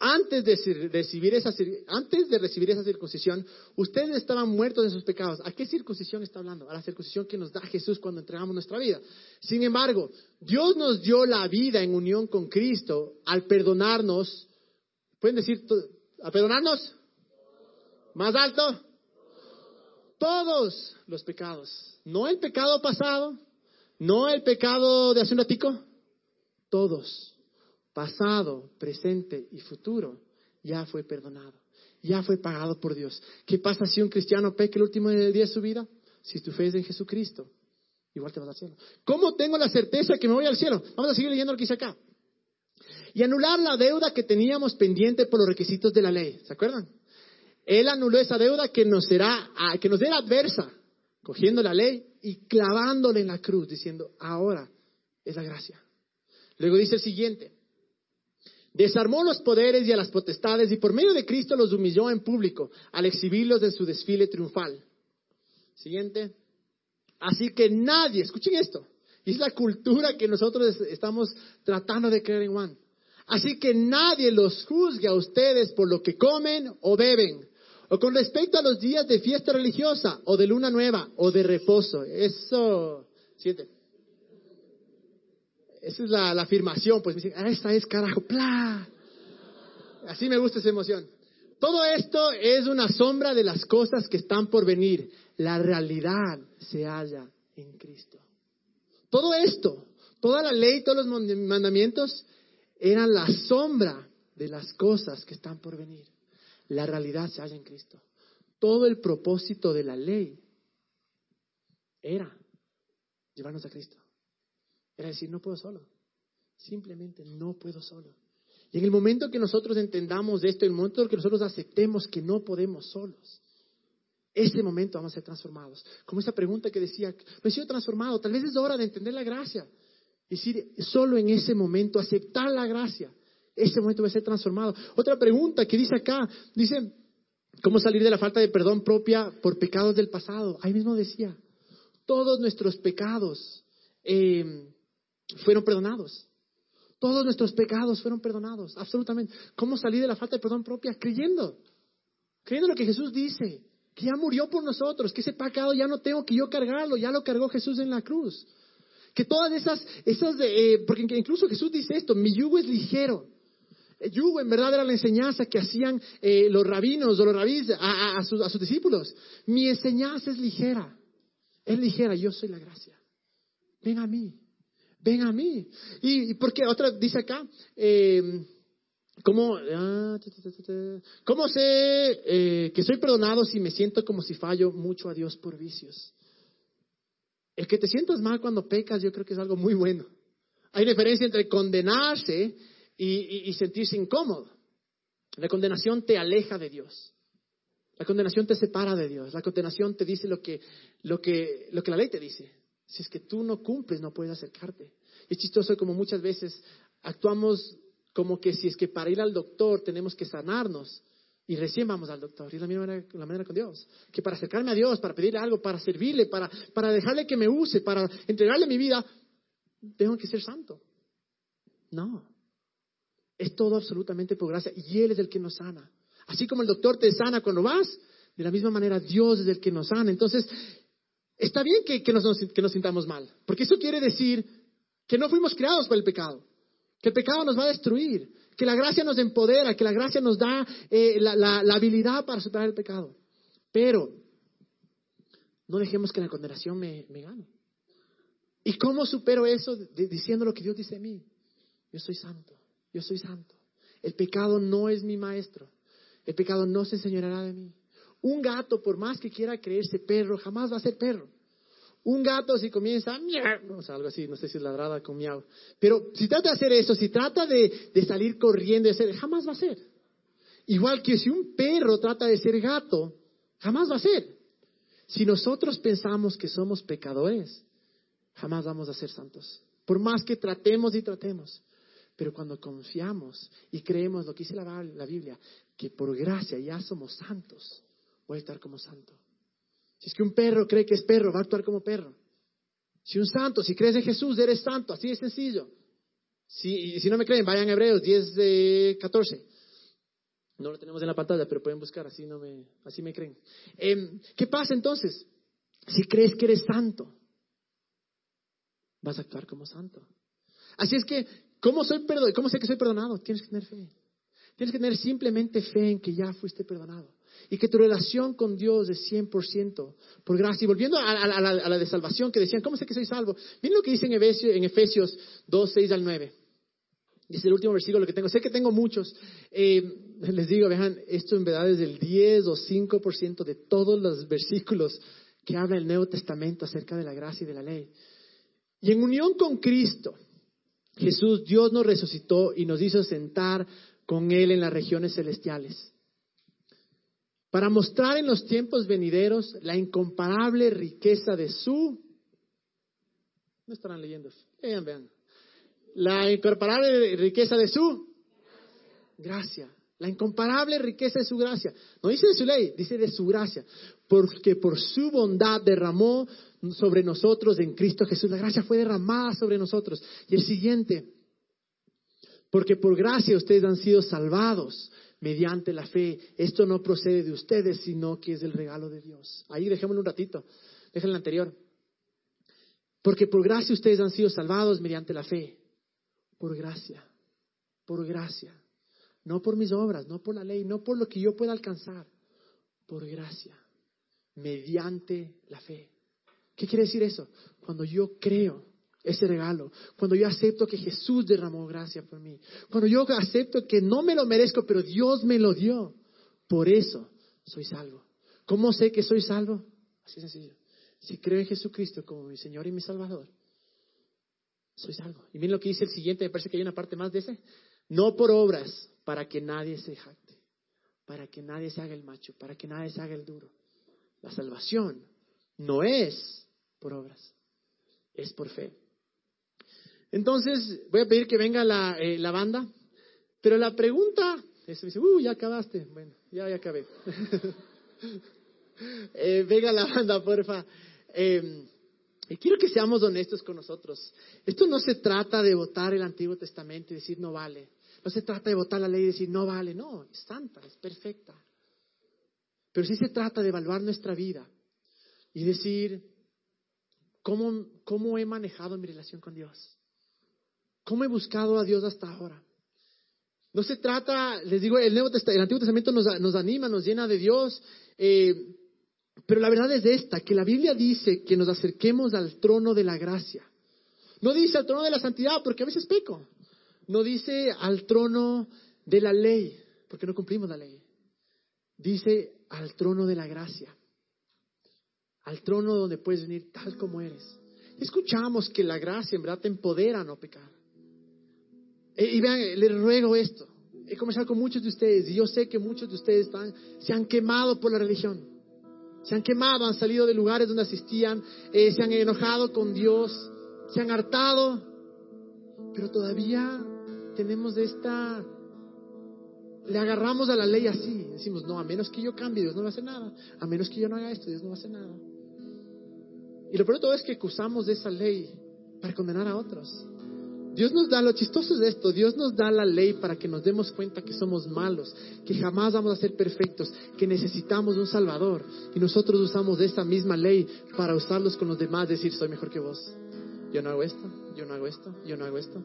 antes de recibir esa, antes de recibir esa circuncisión, ustedes estaban muertos en sus pecados. ¿A qué circuncisión está hablando? A la circuncisión que nos da Jesús cuando entregamos nuestra vida. Sin embargo, Dios nos dio la vida en unión con Cristo al perdonarnos. ¿Pueden decir, a perdonarnos? ¿Más alto? Todos los pecados. No el pecado pasado, no el pecado de hace un ratico, todos pasado, presente y futuro, ya fue perdonado, ya fue pagado por Dios. ¿Qué pasa si un cristiano peca el último día de su vida? Si tu fe es en Jesucristo, igual te vas al cielo. ¿Cómo tengo la certeza que me voy al cielo? Vamos a seguir leyendo lo que dice acá. Y anular la deuda que teníamos pendiente por los requisitos de la ley. ¿Se acuerdan? Él anuló esa deuda que nos, será, que nos era adversa, cogiendo la ley y clavándola en la cruz, diciendo, ahora es la gracia. Luego dice el siguiente, Desarmó los poderes y a las potestades y por medio de Cristo los humilló en público al exhibirlos en su desfile triunfal. Siguiente. Así que nadie, escuchen esto, es la cultura que nosotros estamos tratando de creer en Juan. Así que nadie los juzgue a ustedes por lo que comen o beben, o con respecto a los días de fiesta religiosa, o de luna nueva, o de reposo. Eso, siguiente. Esa es la, afirmación, pues me dicen, ah, esta es carajo, ¡pla! Así me gusta esa emoción. Todo esto es una sombra de las cosas que están por venir. La realidad se halla en Cristo. Todo esto, toda la ley, todos los mandamientos eran la sombra de las cosas que están por venir. La realidad se halla en Cristo. Todo el propósito de la ley era llevarnos a Cristo. Era decir, no puedo solo. Simplemente no puedo solo. Y en el momento que nosotros entendamos esto, en el momento que nosotros aceptemos que no podemos solos, ese momento vamos a ser transformados. Como esa pregunta que decía, me he sido transformado, tal vez es hora de entender la gracia. Y decir, solo en ese momento, aceptar la gracia, ese momento va a ser transformado. Otra pregunta que dice acá, dice, ¿cómo salir de la falta de perdón propia por pecados del pasado? Ahí mismo decía, todos nuestros pecados. Eh, fueron perdonados. Todos nuestros pecados fueron perdonados, absolutamente. ¿Cómo salí de la falta de perdón propia? Creyendo. Creyendo lo que Jesús dice, que ya murió por nosotros, que ese pecado ya no tengo que yo cargarlo, ya lo cargó Jesús en la cruz. Que todas esas, esas eh, porque incluso Jesús dice esto, mi yugo es ligero. El yugo en verdad era la enseñanza que hacían eh, los rabinos o los rabís a, sus, a sus discípulos. Mi enseñanza es ligera. Es ligera, yo soy la gracia. Ven a mí ven a mí. Y, porque otra dice acá, eh, ¿cómo, ah, ¿cómo, sé eh, que soy perdonado si me siento como si fallo mucho a Dios por vicios? El que te sientas mal cuando pecas, yo creo que es algo muy bueno. Hay diferencia entre condenarse y, y sentirse incómodo. La condenación te aleja de Dios. La condenación te separa de Dios. La condenación te dice lo que, lo que, lo que la ley te dice. Si es que tú no cumples, no puedes acercarte. Es chistoso como muchas veces actuamos como que si es que para ir al doctor tenemos que sanarnos y recién vamos al doctor. Y es la misma manera, la manera con Dios. Que para acercarme a Dios, para pedirle algo, para servirle, para, para dejarle que me use, para entregarle mi vida, tengo que ser santo. No. Es todo absolutamente por gracia y Él es el que nos sana. Así como el doctor te sana cuando vas, de la misma manera Dios es el que nos sana. Entonces, Está bien que, nos, sintamos mal, porque eso quiere decir que no fuimos creados para el pecado, que el pecado nos va a destruir, que la gracia nos empodera, que la gracia nos da eh, la, habilidad para superar el pecado. Pero no dejemos que la condenación me, gane. ¿Y cómo supero eso diciendo lo que Dios dice a mí? Yo soy santo, yo soy santo. El pecado no es mi maestro. El pecado no se enseñará de mí. Un gato, por más que quiera creerse perro, jamás va a ser perro. Un gato si comienza a algo así, no sé si es ladrada con miau. Pero si trata de hacer eso, si trata de, salir corriendo y jamás va a ser. Igual que si un perro trata de ser gato, jamás va a ser. Si nosotros pensamos que somos pecadores, jamás vamos a ser santos. Por más que tratemos y tratemos. Pero cuando confiamos y creemos lo que dice la Biblia, que por gracia ya somos santos, voy a estar como santo. Si es que un perro cree que es perro, va a actuar como perro. Si un santo, si crees en Jesús, eres santo, así de sencillo. Si, no me creen, vayan a Hebreos 10 de 14. No lo tenemos en la pantalla, pero pueden buscar, así, no me, así me creen. Em, ¿Qué pasa entonces? Si crees que eres santo, vas a actuar como santo. Así es que, ¿cómo, soy ¿cómo sé que soy perdonado? Tienes que tener fe. Tienes que tener simplemente fe en que ya fuiste perdonado. Y que tu relación con Dios es 100% por gracia. Y volviendo a, la, de salvación que decían, ¿cómo sé que soy salvo? Miren lo que dice en Efesios, en Efesios 2, 6 al 9. Dice el último versículo que tengo. Sé que tengo muchos. Eh, les digo, vean, esto en verdad es el 10 o 5% de todos los versículos que habla el Nuevo Testamento acerca de la gracia y de la ley. Y en unión con Cristo, Jesús, Dios nos resucitó y nos hizo sentar con Él en las regiones celestiales. Para mostrar en los tiempos venideros la incomparable riqueza de su... No estarán leyendo. Vean, vean la incomparable riqueza de su gracia. La incomparable riqueza de su gracia. No dice de su ley, dice de su gracia. Porque por su bondad derramó sobre nosotros en Cristo Jesús. La gracia fue derramada sobre nosotros. Y el siguiente, porque por gracia ustedes han sido salvados mediante la fe. Esto no procede de ustedes, sino que es el regalo de Dios. Ahí dejémoslo un ratito. Déjenlo anterior. Porque por gracia ustedes han sido salvados mediante la fe. Por gracia, por gracia. No por mis obras, no por la ley, no por lo que yo pueda alcanzar. Por gracia, mediante la fe. ¿Qué quiere decir eso? Cuando yo creo ese regalo, cuando yo acepto que Jesús derramó gracia por mí, cuando yo acepto que no me lo merezco, pero Dios me lo dio, por eso soy salvo. ¿Cómo sé que soy salvo? Así sencillo. Si creo en Jesucristo como mi Señor y mi Salvador, soy salvo. Y miren lo que dice el siguiente, me parece que hay una parte más de ese. No por obras, para que nadie se jacte, para que nadie se haga el macho, para que nadie se haga el duro. La salvación no es por obras, es por fe. Entonces, voy a pedir que venga la, eh, la banda, pero la pregunta, eso dice, uh, ya acabaste. Bueno, ya, ya acabé. eh, venga la banda, porfa. Eh, y quiero que seamos honestos con nosotros. Esto no se trata de votar el Antiguo Testamento y decir no vale. No se trata de votar la ley y decir no vale. No, es santa, es perfecta. Pero sí se trata de evaluar nuestra vida y decir cómo, cómo he manejado mi relación con Dios. ¿Cómo he buscado a Dios hasta ahora? No se trata, les digo, el, Antiguo Testamento nos, nos, anima, nos llena de Dios. Eh, pero la verdad es esta, que la Biblia dice que nos acerquemos al trono de la gracia. No dice al trono de la santidad, porque a veces peco. No dice al trono de la ley, porque no cumplimos la ley. Dice al trono de la gracia. Al trono donde puedes venir tal como eres. Escuchamos que la gracia en verdad te empodera a no pecar. E, y vean, les ruego esto. He conversado con muchos de ustedes y yo sé que muchos de ustedes están, se han quemado por la religión. Se han quemado, han salido de lugares donde asistían, eh, se han enojado con Dios, se han hartado, pero todavía tenemos esta... Le agarramos a la ley así, decimos, no, a menos que yo cambie, Dios no va a hacer nada, a menos que yo no haga esto, Dios no va a hacer nada. Y lo peor de todo es que usamos de esa ley para condenar a otros. Dios nos da, lo chistoso de esto, Dios nos da la ley para que nos demos cuenta que somos malos, que jamás vamos a ser perfectos, que necesitamos un Salvador. Y nosotros usamos esa misma ley para usarlos con los demás, decir, soy mejor que vos. Yo no hago esto, yo no hago esto, yo no hago esto.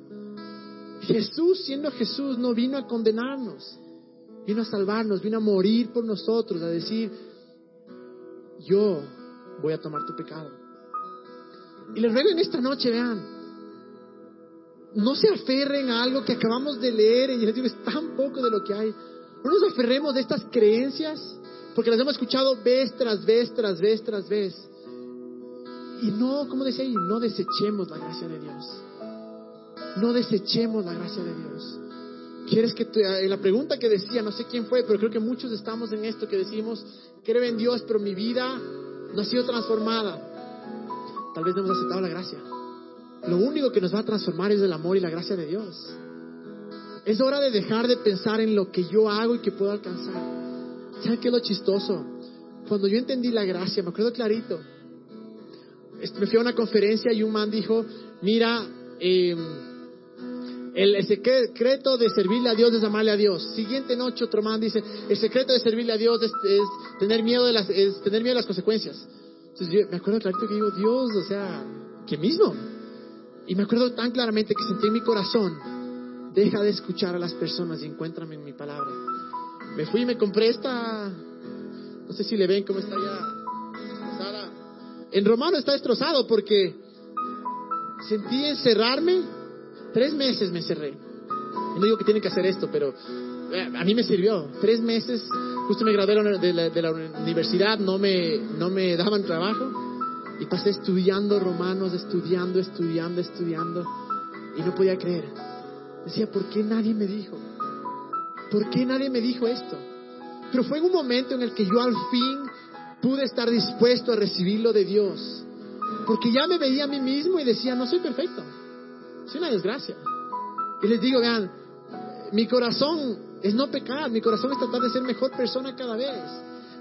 Jesús, siendo Jesús, no vino a condenarnos, vino a salvarnos, vino a morir por nosotros, a decir, yo voy a tomar tu pecado. Y les ruego en esta noche, vean, no se aferren a algo que acabamos de leer y les es tan poco de lo que hay. No nos aferremos de estas creencias, porque las hemos escuchado vez tras vez, tras vez, tras vez. Y no, como decía ahí, no desechemos la gracia de Dios. No desechemos la gracia de Dios. ¿Quieres que en la pregunta que decía, no sé quién fue, pero creo que muchos estamos en esto que decimos, creo en Dios, pero mi vida no ha sido transformada, tal vez no hemos aceptado la gracia. Lo único que nos va a transformar es el amor y la gracia de Dios. Es hora de dejar de pensar en lo que yo hago y que puedo alcanzar. ¿Saben qué es lo chistoso? Cuando yo entendí la gracia, me acuerdo clarito. Me fui a una conferencia y un man dijo, mira, eh, el, secreto de servirle a Dios es amarle a Dios. Siguiente noche otro man dice, el secreto de servirle a Dios es, tener miedo de las, es tener miedo de las consecuencias. Entonces yo me acuerdo clarito que digo, Dios, o sea, ¿qué mismo? Y me acuerdo tan claramente que sentí en mi corazón, deja de escuchar a las personas y encuéntrame en mi palabra. Me fui y me compré esta, no sé si le ven cómo está ya destrozada. En romano está destrozado porque sentí encerrarme Tres meses me encerré. No digo que tienen que hacer esto, pero eh, a mí me sirvió. Tres meses, justo me gradué de la, de la universidad, no me, no me daban trabajo. Y pasé estudiando romanos, estudiando, estudiando, estudiando. Y no podía creer. Decía, ¿por qué nadie me dijo? ¿Por qué nadie me dijo esto? Pero fue en un momento en el que yo al fin pude estar dispuesto a recibirlo de Dios. Porque ya me veía a mí mismo y decía, no soy perfecto. Es una desgracia. Y les digo, vean, mi corazón es no pecar, mi corazón es tratar de ser mejor persona cada vez,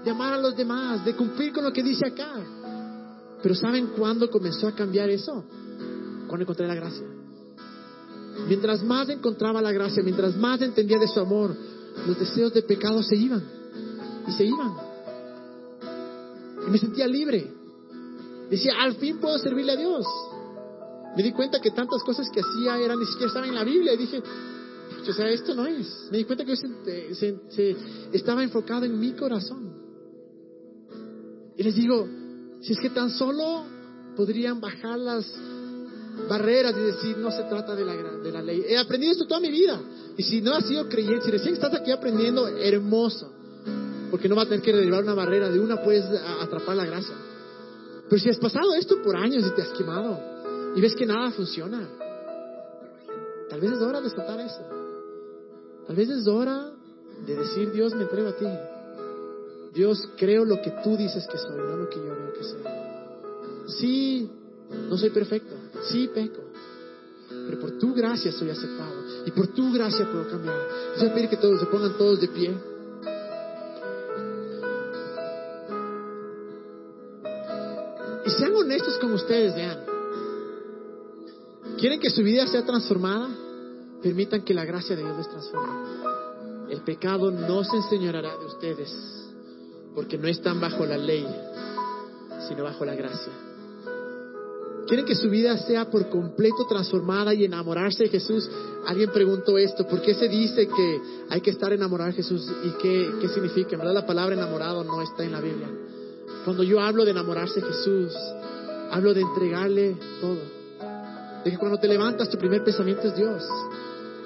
de amar a los demás, de cumplir con lo que dice acá. Pero ¿saben cuándo comenzó a cambiar eso? Cuando encontré la gracia. Mientras más encontraba la gracia, mientras más entendía de su amor, los deseos de pecado se iban. Y se iban. Y me sentía libre. Decía, al fin puedo servirle a Dios. Me di cuenta que tantas cosas que hacía eran ni siquiera estaban en la Biblia y dije, o sea, esto no es. Me di cuenta que se, estaba enfocado en mi corazón. Y les digo, si es que tan solo podrían bajar las barreras y decir, no se trata de la, de la ley. He aprendido esto toda mi vida. Y si no has sido creyente, si recién estás aquí aprendiendo, hermoso. Porque no va a tener que derribar una barrera. De una puedes atrapar la gracia. Pero si has pasado esto por años y te has quemado, y ves que nada funciona. Tal vez es hora de soltar eso. Tal vez es hora de decir, Dios, me entrego a ti. Dios, creo lo que tú dices que soy, no lo que yo creo que soy. Sí, no soy perfecto. Sí, peco. Pero por tu gracia soy aceptado. Y por tu gracia puedo cambiar. Voy que todos se pongan todos de pie. Y sean honestos con ustedes, vean. ¿Quieren que su vida sea transformada? Permitan que la gracia de Dios les transforme. El pecado no se enseñará de ustedes, porque no están bajo la ley, sino bajo la gracia. ¿Quieren que su vida sea por completo transformada y enamorarse de Jesús? Alguien preguntó esto, ¿por qué se dice que hay que estar enamorado de Jesús y qué, qué significa? En verdad la palabra enamorado no está en la Biblia. Cuando yo hablo de enamorarse de Jesús, hablo de entregarle todo de que cuando te levantas tu primer pensamiento es Dios.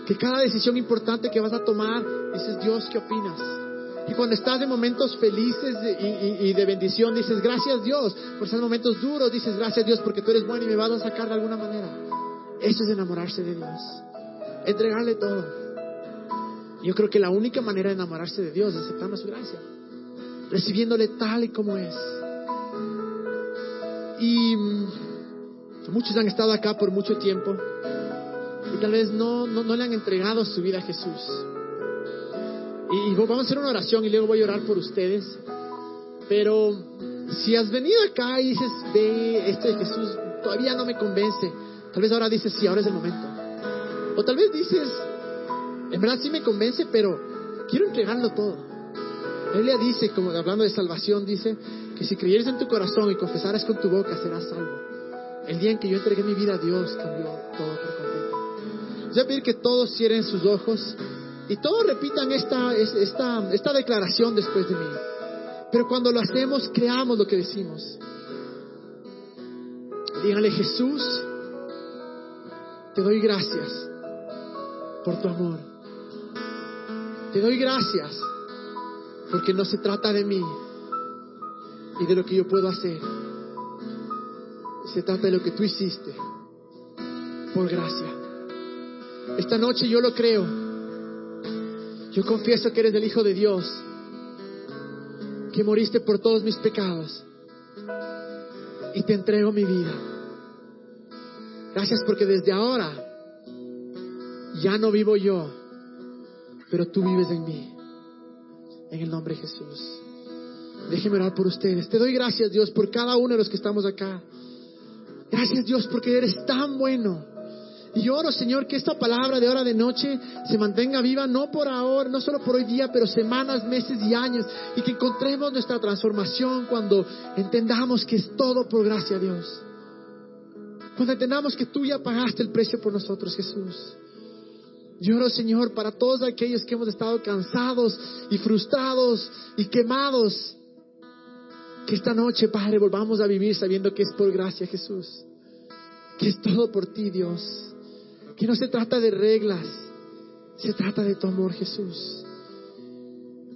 Que cada decisión importante que vas a tomar dices, Dios, ¿qué opinas? Y cuando estás en momentos felices y, de bendición, dices, gracias Dios. Por esos momentos duros, dices, gracias Dios porque tú eres bueno y me vas a sacar de alguna manera. Eso es enamorarse de Dios. Entregarle todo. Yo creo que la única manera de enamorarse de Dios es aceptando su gracia. Recibiéndole tal y como es. Y Muchos han estado acá por mucho tiempo y tal vez no, no, le han entregado su vida a Jesús. Y, vamos a hacer una oración y luego voy a orar por ustedes. Pero si has venido acá y dices, ve, este de Jesús todavía no me convence, tal vez ahora dices, sí, ahora es el momento. O tal vez dices, en verdad sí me convence, pero quiero entregarlo todo. La Biblia dice, como hablando de salvación, dice que si creyeres en tu corazón y confesaras con tu boca, serás salvo. El día en que yo entregué mi vida a Dios cambió todo por completo. Voy a pedir que todos cierren sus ojos y todos repitan esta, esta, esta declaración después de mí. Pero cuando lo hacemos, creamos lo que decimos. Díganle, Jesús, te doy gracias por tu amor. Te doy gracias porque no se trata de mí y de lo que yo puedo hacer se trata de lo que tú hiciste por gracia. Esta noche yo lo creo. Yo confieso que eres el Hijo de Dios, que moriste por todos mis pecados y te entrego mi vida. Gracias porque desde ahora ya no vivo yo, pero tú vives en mí. En el nombre de Jesús. Déjeme orar por ustedes. Te doy gracias, Dios, por cada uno de los que estamos acá. Gracias, Dios, porque eres tan bueno. Y oro, Señor, que esta palabra de hora de noche se mantenga viva, no por ahora, no solo por hoy día, pero semanas, meses y años. Y que encontremos nuestra transformación cuando entendamos que es todo por gracia, Dios. Cuando entendamos que tú ya pagaste el precio por nosotros, Jesús. Yo oro, Señor, para todos aquellos que hemos estado cansados y frustrados y quemados. Que esta noche, Padre, volvamos a vivir sabiendo que es por gracia, Jesús. Que es todo por ti, Dios que no se trata de reglas, se trata de tu amor, Jesús.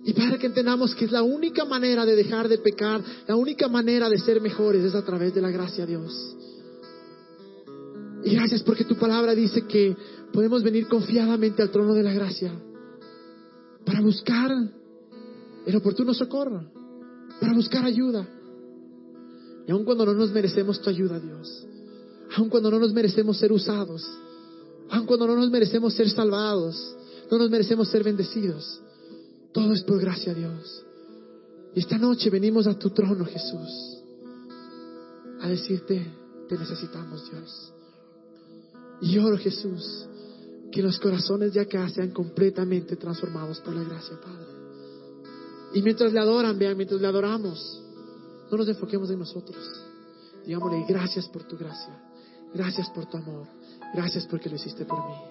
Y para que entendamos que es la única manera de dejar de pecar, la única manera de ser mejores es a través de la gracia, Dios. Y gracias porque tu palabra dice que podemos venir confiadamente al trono de la gracia para buscar el oportuno socorro, para buscar ayuda. Y aun cuando no nos merecemos tu ayuda, Dios, aun cuando no nos merecemos ser usados, Aun cuando no nos merecemos ser salvados, no nos merecemos ser bendecidos. Todo es por gracia Dios. Y esta noche venimos a tu trono, Jesús, a decirte, te necesitamos, Dios. Y oro, Jesús, que los corazones de acá sean completamente transformados por la gracia, Padre. Y mientras le adoran, vean, mientras le adoramos, no nos enfoquemos en nosotros. Digámosle, gracias por tu gracia, gracias por tu amor. Gracias porque lo hiciste por mí.